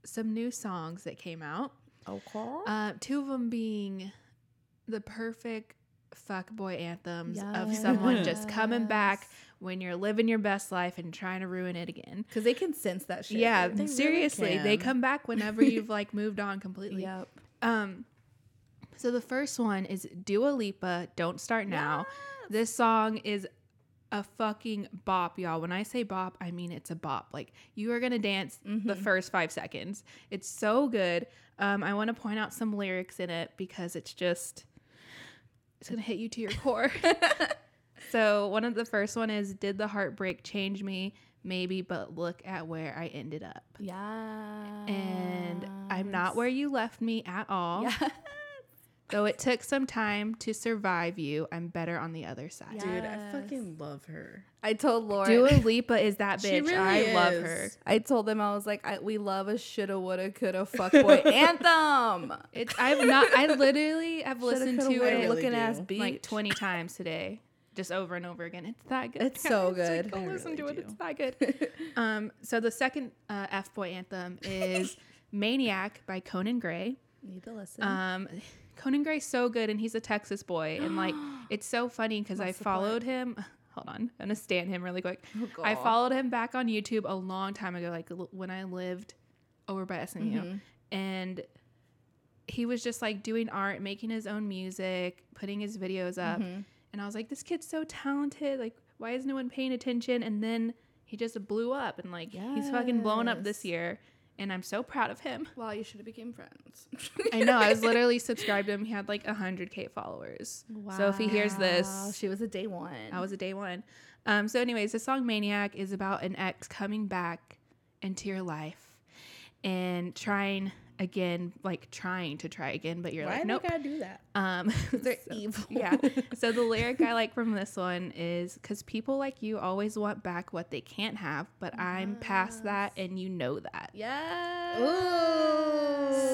some new songs that came out. Okay. Uh, two of them being the perfect fuckboy anthems of someone just coming back when you're living your best life and trying to ruin it again. because they can sense that shit. yeah. They really seriously, they come back whenever you've like moved on completely. Yep. Um, so the first one is Dua Lipa, "Don't Start Now." This song is a fucking bop, y'all. When I say bop, I mean it's a bop. Like you are gonna dance the first five seconds. It's so good. Um, I want to point out some lyrics in it because it's just it's gonna hit you to your core. so one of the first one is, "Did the heartbreak change me? Maybe, but look at where I ended up." Yeah. And I'm not where you left me at all. Yeah. Though it took some time to survive you, I'm better on the other side. Yeah. Dude, I fucking love her. I told Lauren. Dua Lipa is that She bitch. really I love her. I told them I was like, I, we love a shoulda, woulda, coulda, fuckboy anthem. It's I've not I literally have Shoulda, listened to woulda, it looking ass beach. like 20 times today. Just over and over again. It's that good. It's so. Like, good. go I listen to really it. It's that good. um, so the second uh, F boy anthem is Maniac by Conan Gray. Need to listen. Um, Conan Gray's so good, and he's a Texas boy, and like it's so funny because I followed him. Hold on, I'm gonna stand him really quick. Oh, I followed him back on YouTube a long time ago, like l- when I lived over by SMU, Mm-hmm. and he was just like doing art, making his own music, putting his videos up, Mm-hmm. And I was like, this kid's so talented. Like, why is no one paying attention? And then he just blew up, and like he's fucking blown up this year, and I'm so proud of him. wow, you should have became friends. I know. I was literally subscribed to him. He had like 100k followers. Wow. So if he hears this, she was a day one. I was a day one. Um, so, anyways, the song Maniac is about an ex coming back into your life and trying again, like trying to try again, but you're Why like, nope. gotta do that? Um, They're so- evil. Yeah. So the lyric I like from this one is because people like you always want back what they can't have, but I'm past that and you know that. Yes.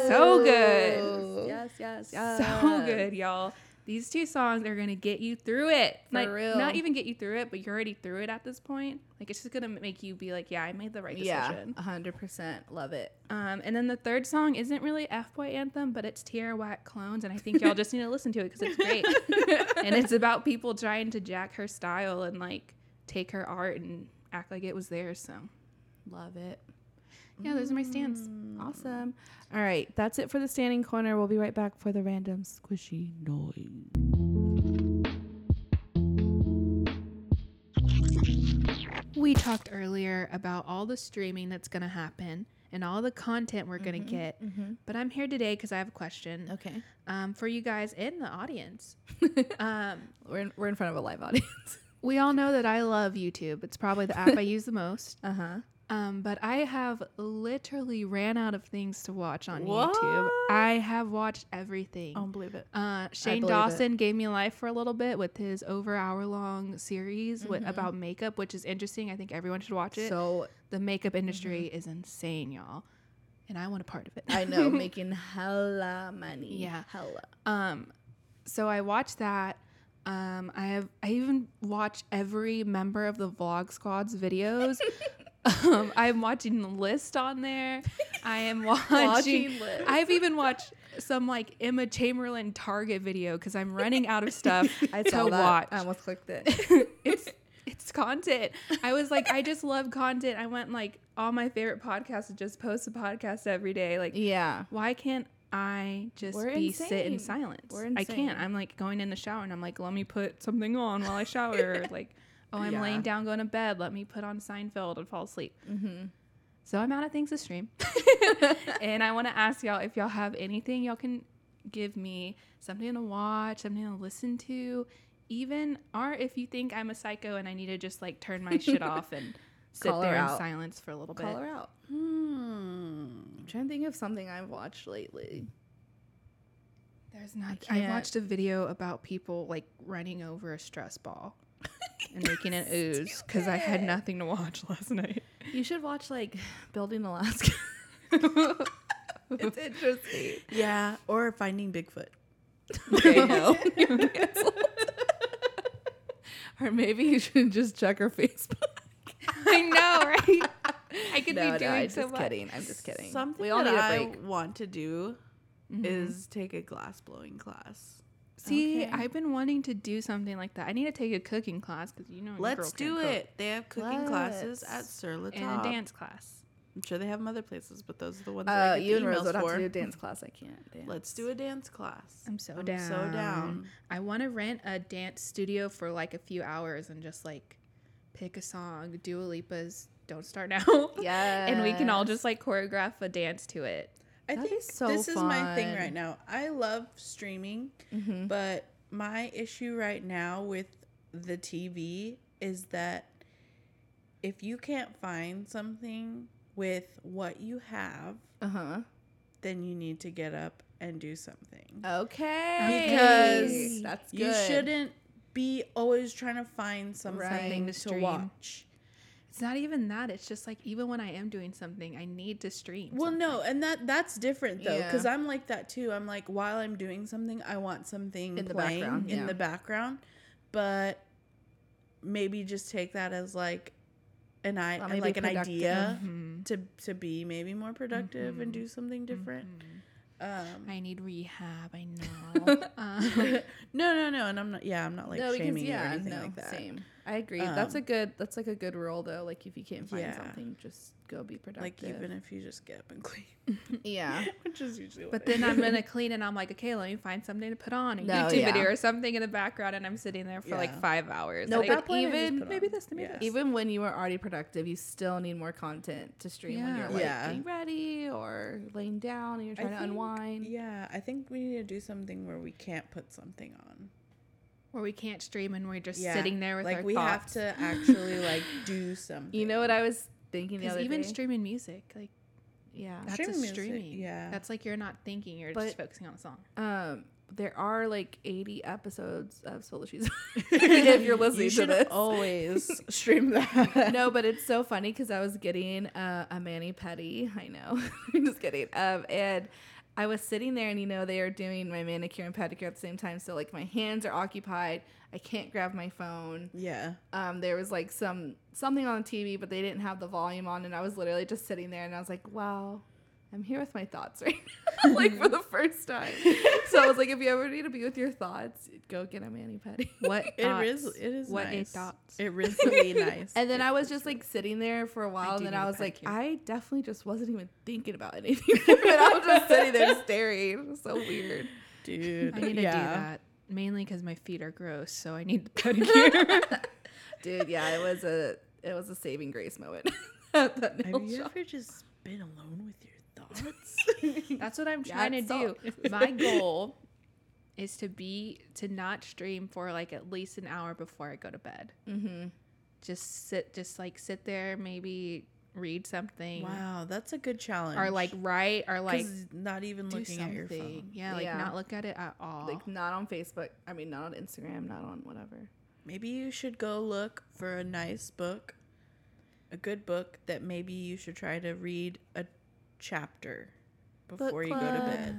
So good. Yes, yes, yes. So good, y'all. These two songs are gonna get you through it. For like, real. Not even get you through it, but you're already through it at this point. Like it's just gonna make you be like, yeah, I made the right decision. Yeah, hundred percent. Love it. Um, and then the third song isn't really F Boy Anthem, but it's Tierra Whack Clones, and I think y'all just need to listen to it because it's great. and it's about people trying to jack her style and like take her art and act like it was theirs. So Love it. Yeah, those are my stands. Awesome. All right, that's it for the standing corner. We'll be right back for the random squishy noise. We talked earlier about all the streaming that's gonna happen and all the content we're gonna get, but I'm here today because I have a question Okay. um, for you guys in the audience. um, We're in, we're in front of a live audience. we all know that I love YouTube. It's probably the app I use the most. Uh huh. Um, but I have literally ran out of things to watch on What? YouTube. I have watched everything. I don't believe it. Uh, Shane believe it. Dawson gave me life for a little bit with his over hour long series wi- about makeup, which is interesting. I think everyone should watch it. So the makeup industry is insane, y'all, and I want a part of it. I know making hella money. Yeah. hella. Um, so I watched that. Um, I have I even watched every member of the Vlog Squad's videos. um, I'm watching the list on there. I am watching. Watching list. I've even watched some like Emma Chamberlain Target video because I'm running out of stuff I to that. watch. I almost clicked it. it's it's content. I was like, I just love content. I went like all my favorite podcasts to just post a podcast every day. Like yeah. why can't I just We're be sit in silence? I can't. I'm like going in the shower and I'm like, let me put something on while I shower. like, oh, I'm Yeah. laying down going to bed. Let me put on Seinfeld and fall asleep. Mm-hmm. So I'm out of things to stream. and I want to ask y'all if y'all have anything y'all can give me something to watch, something to listen to, even or if you think I'm a psycho and I need to just like turn my shit off and sit Call there in out. silence for a little bit. Call her out. Hmm. I'm trying to think of something I've watched lately. There's not. I I, watched a video about people like running over a stress ball and making it ooze because I had nothing to watch last night. You should watch like Building Alaska. it's interesting. Yeah, or finding Bigfoot. You're canceled. or maybe you should just check her Facebook. I know, right? I could no, be doing no, I'm so just much. kidding. I'm just kidding. Something we all that need a I break. want to do Mhm. is take a glass blowing class. See, Okay. I've been wanting to do something like that. I need to take a cooking class because you know. Let's girl can't do cook. it. They have cooking classes at Let's. Sur La and a dance class. I'm sure they have them other places, but those are the ones that I Uh, get you the and Rose would have to do a dance class. I can't dance. Let's do a dance class. I'm so I'm down. so down. I want to rent a dance studio for like a few hours and just like pick a song. Dua Lipa's "Don't Start Now." Yeah. and we can all just like choreograph a dance to it. I That'd think so this is my thing right now. I love streaming, Mhm. but my issue right now with the TV is that if you can't find something with what you have, Uh huh. then you need to get up and do something. Okay. Because that's good. You shouldn't be always trying to find something Something to to, watch. It's not even that. It's just like even when I am doing something, I need to stream. Well, something. no, and that that's different though, Yeah. because I'm like that too. I'm like while I'm doing something, I want something In the playing background, in the background, but maybe just take that as like an I be like an idea Mhm. to to be maybe more productive and do something different. Um, I need rehab. I know. um, no, no, no, and I'm not. Yeah, I'm not like no, because shaming you or anything no, like that. same. I agree. that's a Um, good. That's like a good rule though. Like if you can't find Yeah. something, just go be productive. Like even if you just get up and clean, yeah. which is usually. What but I then do. I'm gonna clean and I'm like, okay, let me find something to put on a No, YouTube yeah. video or something in the background, and I'm sitting there for like five hours. No, like, but that point I just even maybe this, maybe Yeah. this. even when you are already productive, you still need more content to stream when you're like Yeah. getting ready or laying down and you're I trying to think- unwind. Yeah, I think we need to do something where we can't put something on. Where we can't stream and we're just Yeah, sitting there with like our we thoughts. have to actually like do something. You know what I was thinking the Because other even day? streaming music, like yeah. that's Streaming a music, streaming. yeah. that's like you're not thinking; you're But- just focusing on the song. Um, there are like 80 episodes of Solar She's. if you're listening you to should this, always stream that. no, but it's so funny because I was getting uh, a mani petty. I know, I'm just kidding. Um, and I was sitting there and you know they are doing my manicure and pedicure at the same time, so like my hands are occupied. I can't grab my phone. Yeah. Um, there was like some something on the TV, but they didn't have the volume on, and I was literally just sitting there, and I was like, "Wow, I'm here with my thoughts right now, like for the first time." so I was like, "If you ever need to be with your thoughts, go get a mani pedi." What It thoughts? is. It is What nice. is thoughts? It is really nice. And then I was just like sitting there for a while, do and then I was like, pedicure. I definitely just wasn't even thinking about anything. but I was just sitting there staring. It was so weird. Dude. I need to yeah. do that mainly because my feet are gross, so I need the pedicure. Dude, yeah, it was a it was a saving grace moment. at that nail Have you ever just been alone with your thoughts? That's what I'm Yeah, trying to it's do. so- My goal is to be to not stream for like at least an hour before I go to bed. Mm-hmm. Just sit, just like sit there, maybe read something, wow, that's a good challenge. or like write, or like not even looking something. at your phone. Yeah, like Yeah. not look at it at all. Like not on Facebook. I mean, not on Instagram. Not on whatever. Maybe you should go look for a nice book, a good book that maybe you should try to read a chapter before you go to bed.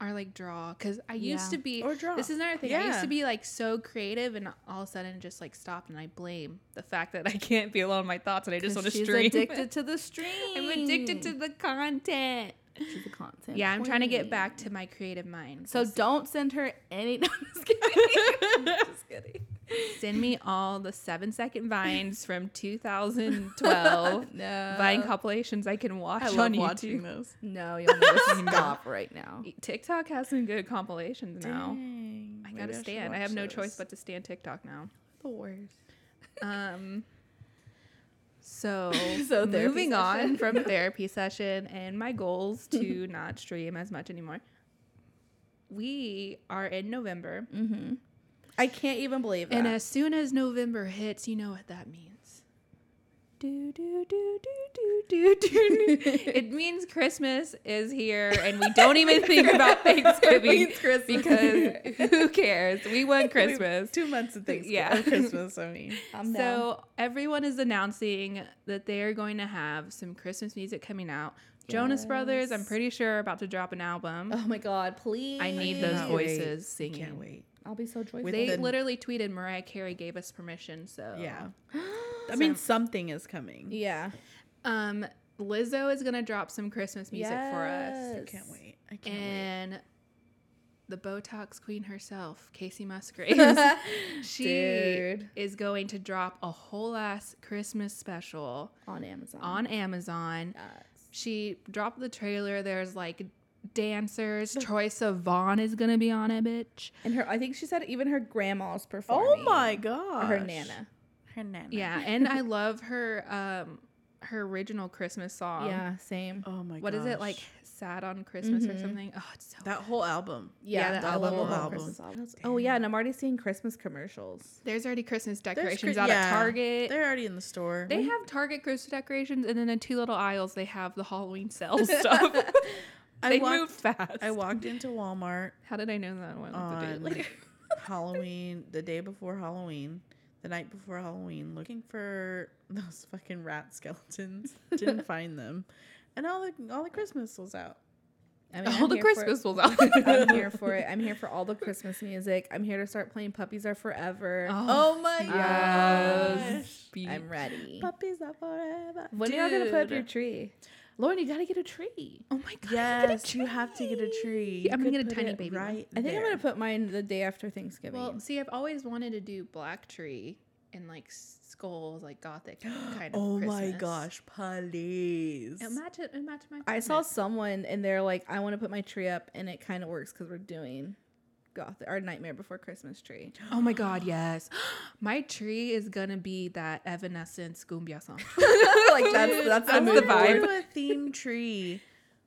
or like draw because I used to be Or draw. This is another thing. I used to be like so creative, and all of a sudden just like stopped, and I blame the fact that I can't be alone in my thoughts, and I just want to she's stream. addicted to the stream. I'm addicted to the content. She's a content. Yeah, I'm trying to get back to my creative mind. So So don't send her any. No, I'm just kidding. I'm just kidding. Send me all the seven second vines from 2012 No. Vine compilations I can watch I on love YouTube. watching those. No, you'll never stop right now. TikTok has some good compilations now. Dang, I gotta stand. I watch have no choice but to stand TikTok now. The worst. Um. So, So moving on from therapy session and my goals to not stream as much anymore. We are in November, Mm-hmm. I can't even believe that. and as soon as November hits, you know what that means. Do do do do do do do. it means Christmas is here, and we don't even think about Thanksgiving means Christmas. because who cares? We want Christmas. Two months of Thanksgiving. Yeah. Christmas, I mean. I'm down. So everyone is announcing that they are going to have some Christmas music coming out. Jonas Brothers, I'm pretty sure, are about to drop an album. oh my God, please. I need those voices singing. Can't wait. I'll be so joyful. They the- literally tweeted Mariah Carey gave us permission. So Yeah. That mean, something is coming. yeah. Um, Lizzo is gonna drop some Christmas music for us, I can't wait. I can't wait. and the Botox queen herself, Kacey Musgraves, she Dude. is going to drop a whole ass Christmas special On Amazon. on Amazon. Yes. she dropped the trailer. There's like dancers. Troye Sivan is gonna be on it, bitch. And her, I think she said even her grandma's performing. Oh my god. Her nana. Her nana. Yeah, and I love her um her original Christmas song. yeah, same. Oh my god. What is it like? Sad on Christmas or something? Oh, it's so. That whole album. Yeah, Yeah, the I love album. whole Album. Christmas album. Oh yeah, and I'm already seeing Christmas commercials. There's already Christmas decorations Chri- out yeah, at Target. They're already in the store. They have Target Christmas decorations, and then in two little aisles they have the Halloween sale stuff. I they walked- move fast. I walked into Walmart How did I know that one? was a day on later? Halloween, the day before Halloween, the night before Halloween, looking for those fucking rat skeletons. Didn't find them, and all the all the Christmas was out. I mean, All I'm the here for it. Christmas was out. I'm here for it. I'm here for all the Christmas music. I'm here to start playing Puppies Are Forever. Oh, oh my Yes. gosh! I'm ready. Puppies are forever. When are y'all gonna put up your tree? Lauren, you gotta get a tree. oh my god! Yes, you have to get a tree. You I'm gonna get a tiny it baby one. Right I think I'm gonna put mine the day after Thanksgiving. Well, see, I've always wanted to do Black Tree and like skulls, like gothic kind of. Oh my gosh, please. Imagine, imagine my. I saw someone and they're like, I want to put my tree up, and it kind of works because we're doing goth our Nightmare Before Christmas tree. Oh my god, yes! my tree is gonna be that Evanescence cumbia song. like that's that's I the vibe. do a theme tree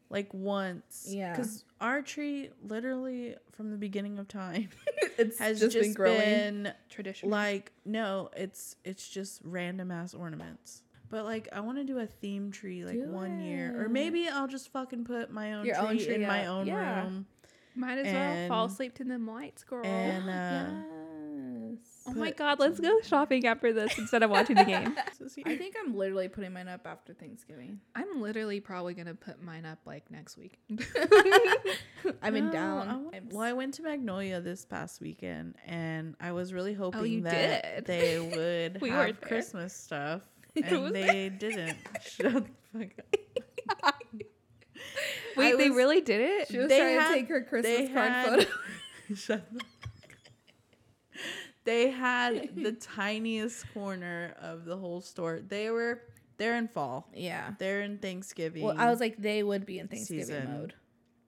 like once. Yeah. Because our tree, literally from the beginning of time, It's has just, just, been growing. been Traditional. like no, it's it's just random ass ornaments. But like I want to do a theme tree like Do one year, or maybe I'll just fucking put my own Your tree, own tree in my own Yeah. room. Might as well fall asleep to them lights, girl. And uh, yes. Oh my god, let's go shopping after this instead of watching the game. I think I'm literally putting mine up after Thanksgiving. I'm literally probably gonna put mine up like next week. I've been No, down. I I'm well, I went to Magnolia this past weekend, and I was really hoping Oh, that did? they would We have. Christmas stuff, and they didn't. Shut the fuck up. Wait, I they was- really did it? She was They trying had- to take her Christmas they card had- photo. Shut the up. They had the tiniest corner of the whole store. They were they're in fall. yeah. They're in Thanksgiving. Well, I was like, they would be in Thanksgiving Season. mode.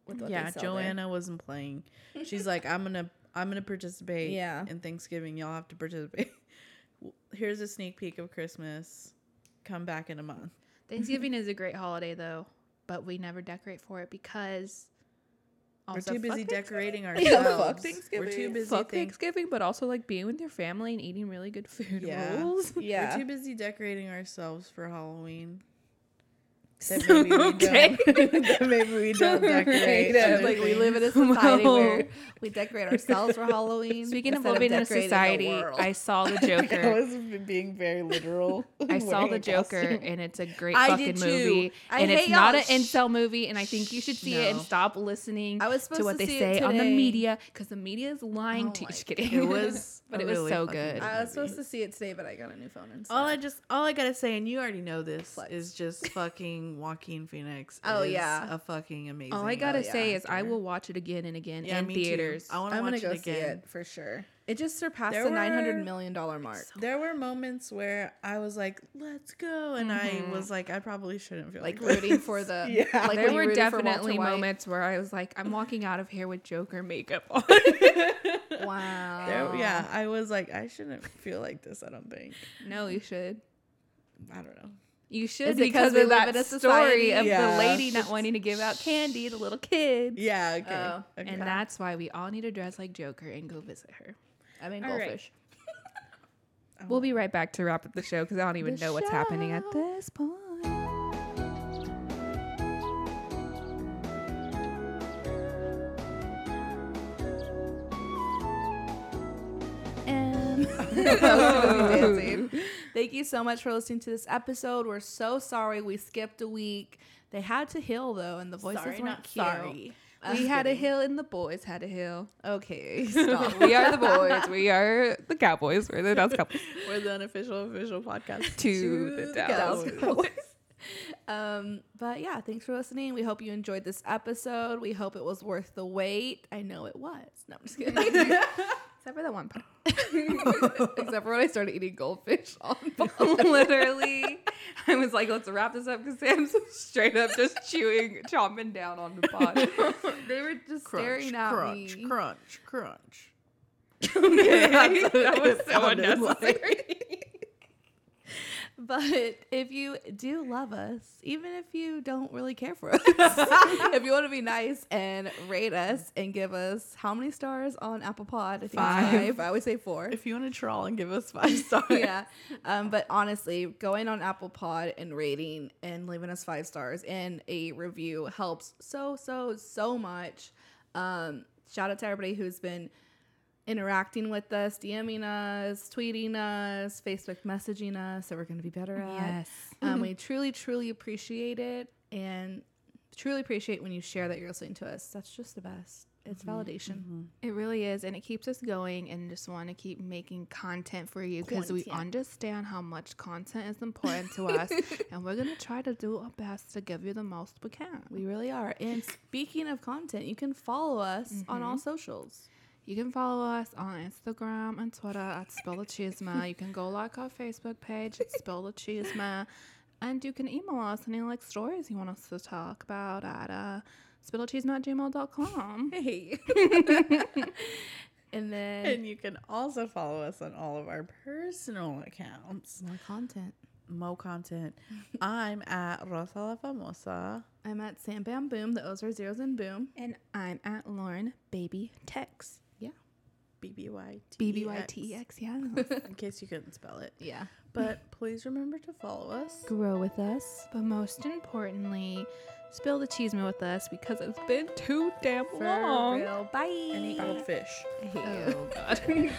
With what yeah, they sell there. Joanna wasn't playing. She's like, I'm gonna I'm gonna participate. Yeah. In Thanksgiving, y'all have to participate. Here's a sneak peek of Christmas. Come back in a month. Thanksgiving is a great holiday though, but we never decorate for it because also We're too busy fuck decorating Yeah, ourselves. fuck We're too Thanksgiving. busy. Fuck think- Thanksgiving, but also like being with your family and eating really good food Yeah. rules. Yeah. We're too busy decorating ourselves for Halloween. That maybe we Okay. don't. that maybe we don't decorate. It's like we live in a society Well- where we decorate ourselves for Halloween. Speaking of instead living in a society. I saw the I Joker. was being very literal. I saw the Joker, costume. and it's a great I fucking movie. I and it's hate not an y'all. Incel movie, and I think you should see it and stop listening I was supposed to what to they say it on the media because the media is lying Oh to you. my Just kidding. It was but it was really so good. good I was supposed to see it today, but I got a new phone instead. All I just all I gotta say, and you already know this, Flex. is just fucking Joaquin Phoenix. Oh, is yeah. a fucking amazing. All I gotta yeah, say is I will watch it again and again Yeah, in me too. theaters. I want to I'm watch gonna it go see again. it for sure. It just surpassed There the nine hundred million dollar mark. There were moments where I was like, "Let's go," and I mm-hmm. was like, "I probably shouldn't feel like like, rooting for the Yeah. Like there were rooted for Walter definitely moments where I was like, I'm walking out of here with Joker makeup on. Wow. There, yeah, I was like, I shouldn't feel like this. I don't think. no, you should. I don't know. You should Is it 'cause because we of live that in a story of Yeah. the lady not wanting to give out candy to little kids. Yeah. Okay. Oh, okay. And that's why we all need to dress like Joker and go visit her. I mean All right. goldfish. We'll be right back to wrap up the show because I don't even The know what's happening at this point. Thank you so much for listening to this episode. We're so sorry we skipped a week. They had to heal though, and the voices Sorry, weren't not cute. sorry. we had a hill and the boys had a hill. Okay, stop. we are the boys. We are the Cowboys. We're the Dallas Cowboys. We're the unofficial official podcast To the Dallas Cowboys. um, but yeah, thanks for listening. We hope you enjoyed this episode. We hope it was worth the wait. I know it was. No, I'm just kidding. Except for that one part. Except for when I started eating goldfish on Literally, I was like, let's wrap this up because Sam's straight up just chewing, chomping down on the pod. They were just crunch, staring at crunch, me. crunch, crunch. Crunch. That was so sounded unnecessary. But if you do love us, even if you don't really care for us, if you want to be nice and rate us and give us how many stars on Apple Pod? I think it's Five. five. I always say four. If you want to troll and give us five stars, yeah. Um, but honestly, going on Apple Pod and rating and leaving us five stars and a review helps so, so, so much. Um, shout out to everybody who's been interacting with us, DMing us, tweeting us, Facebook messaging us that we're going to be better at. Yes. Um, we truly, truly appreciate it and truly appreciate when you share that you're listening to us. That's just the best. It's mm-hmm, validation. Mm-hmm. It really is, and it keeps us going, and just want to keep making content for you because we understand how much content is important to us, and we're gonna try to do our best to give you the most we can. We really are. And speaking of content, you can follow us on all mm-hmm. socials. You can follow us on Instagram and Twitter at Spill the Chisma. You can go like our Facebook page at Spill the Chisma. And you can email us any like stories you want us to talk about at uh, spilldachisma at gmail.com. Hey. and then and you can also follow us on all of our personal accounts. more content. Mo content. I'm at Rosa La Famosa. I'm at Sam Bam Boom. The O's are zeros and boom. And I'm at Lauren Baby Tex. B B Y T B B Y T X, yeah. In case you couldn't spell it. Yeah. But please remember to follow us. Grow with us. But most importantly, spill the chisma with us because it's been too damn For long. real. Bye. And eat goldfish. I. Oh, God.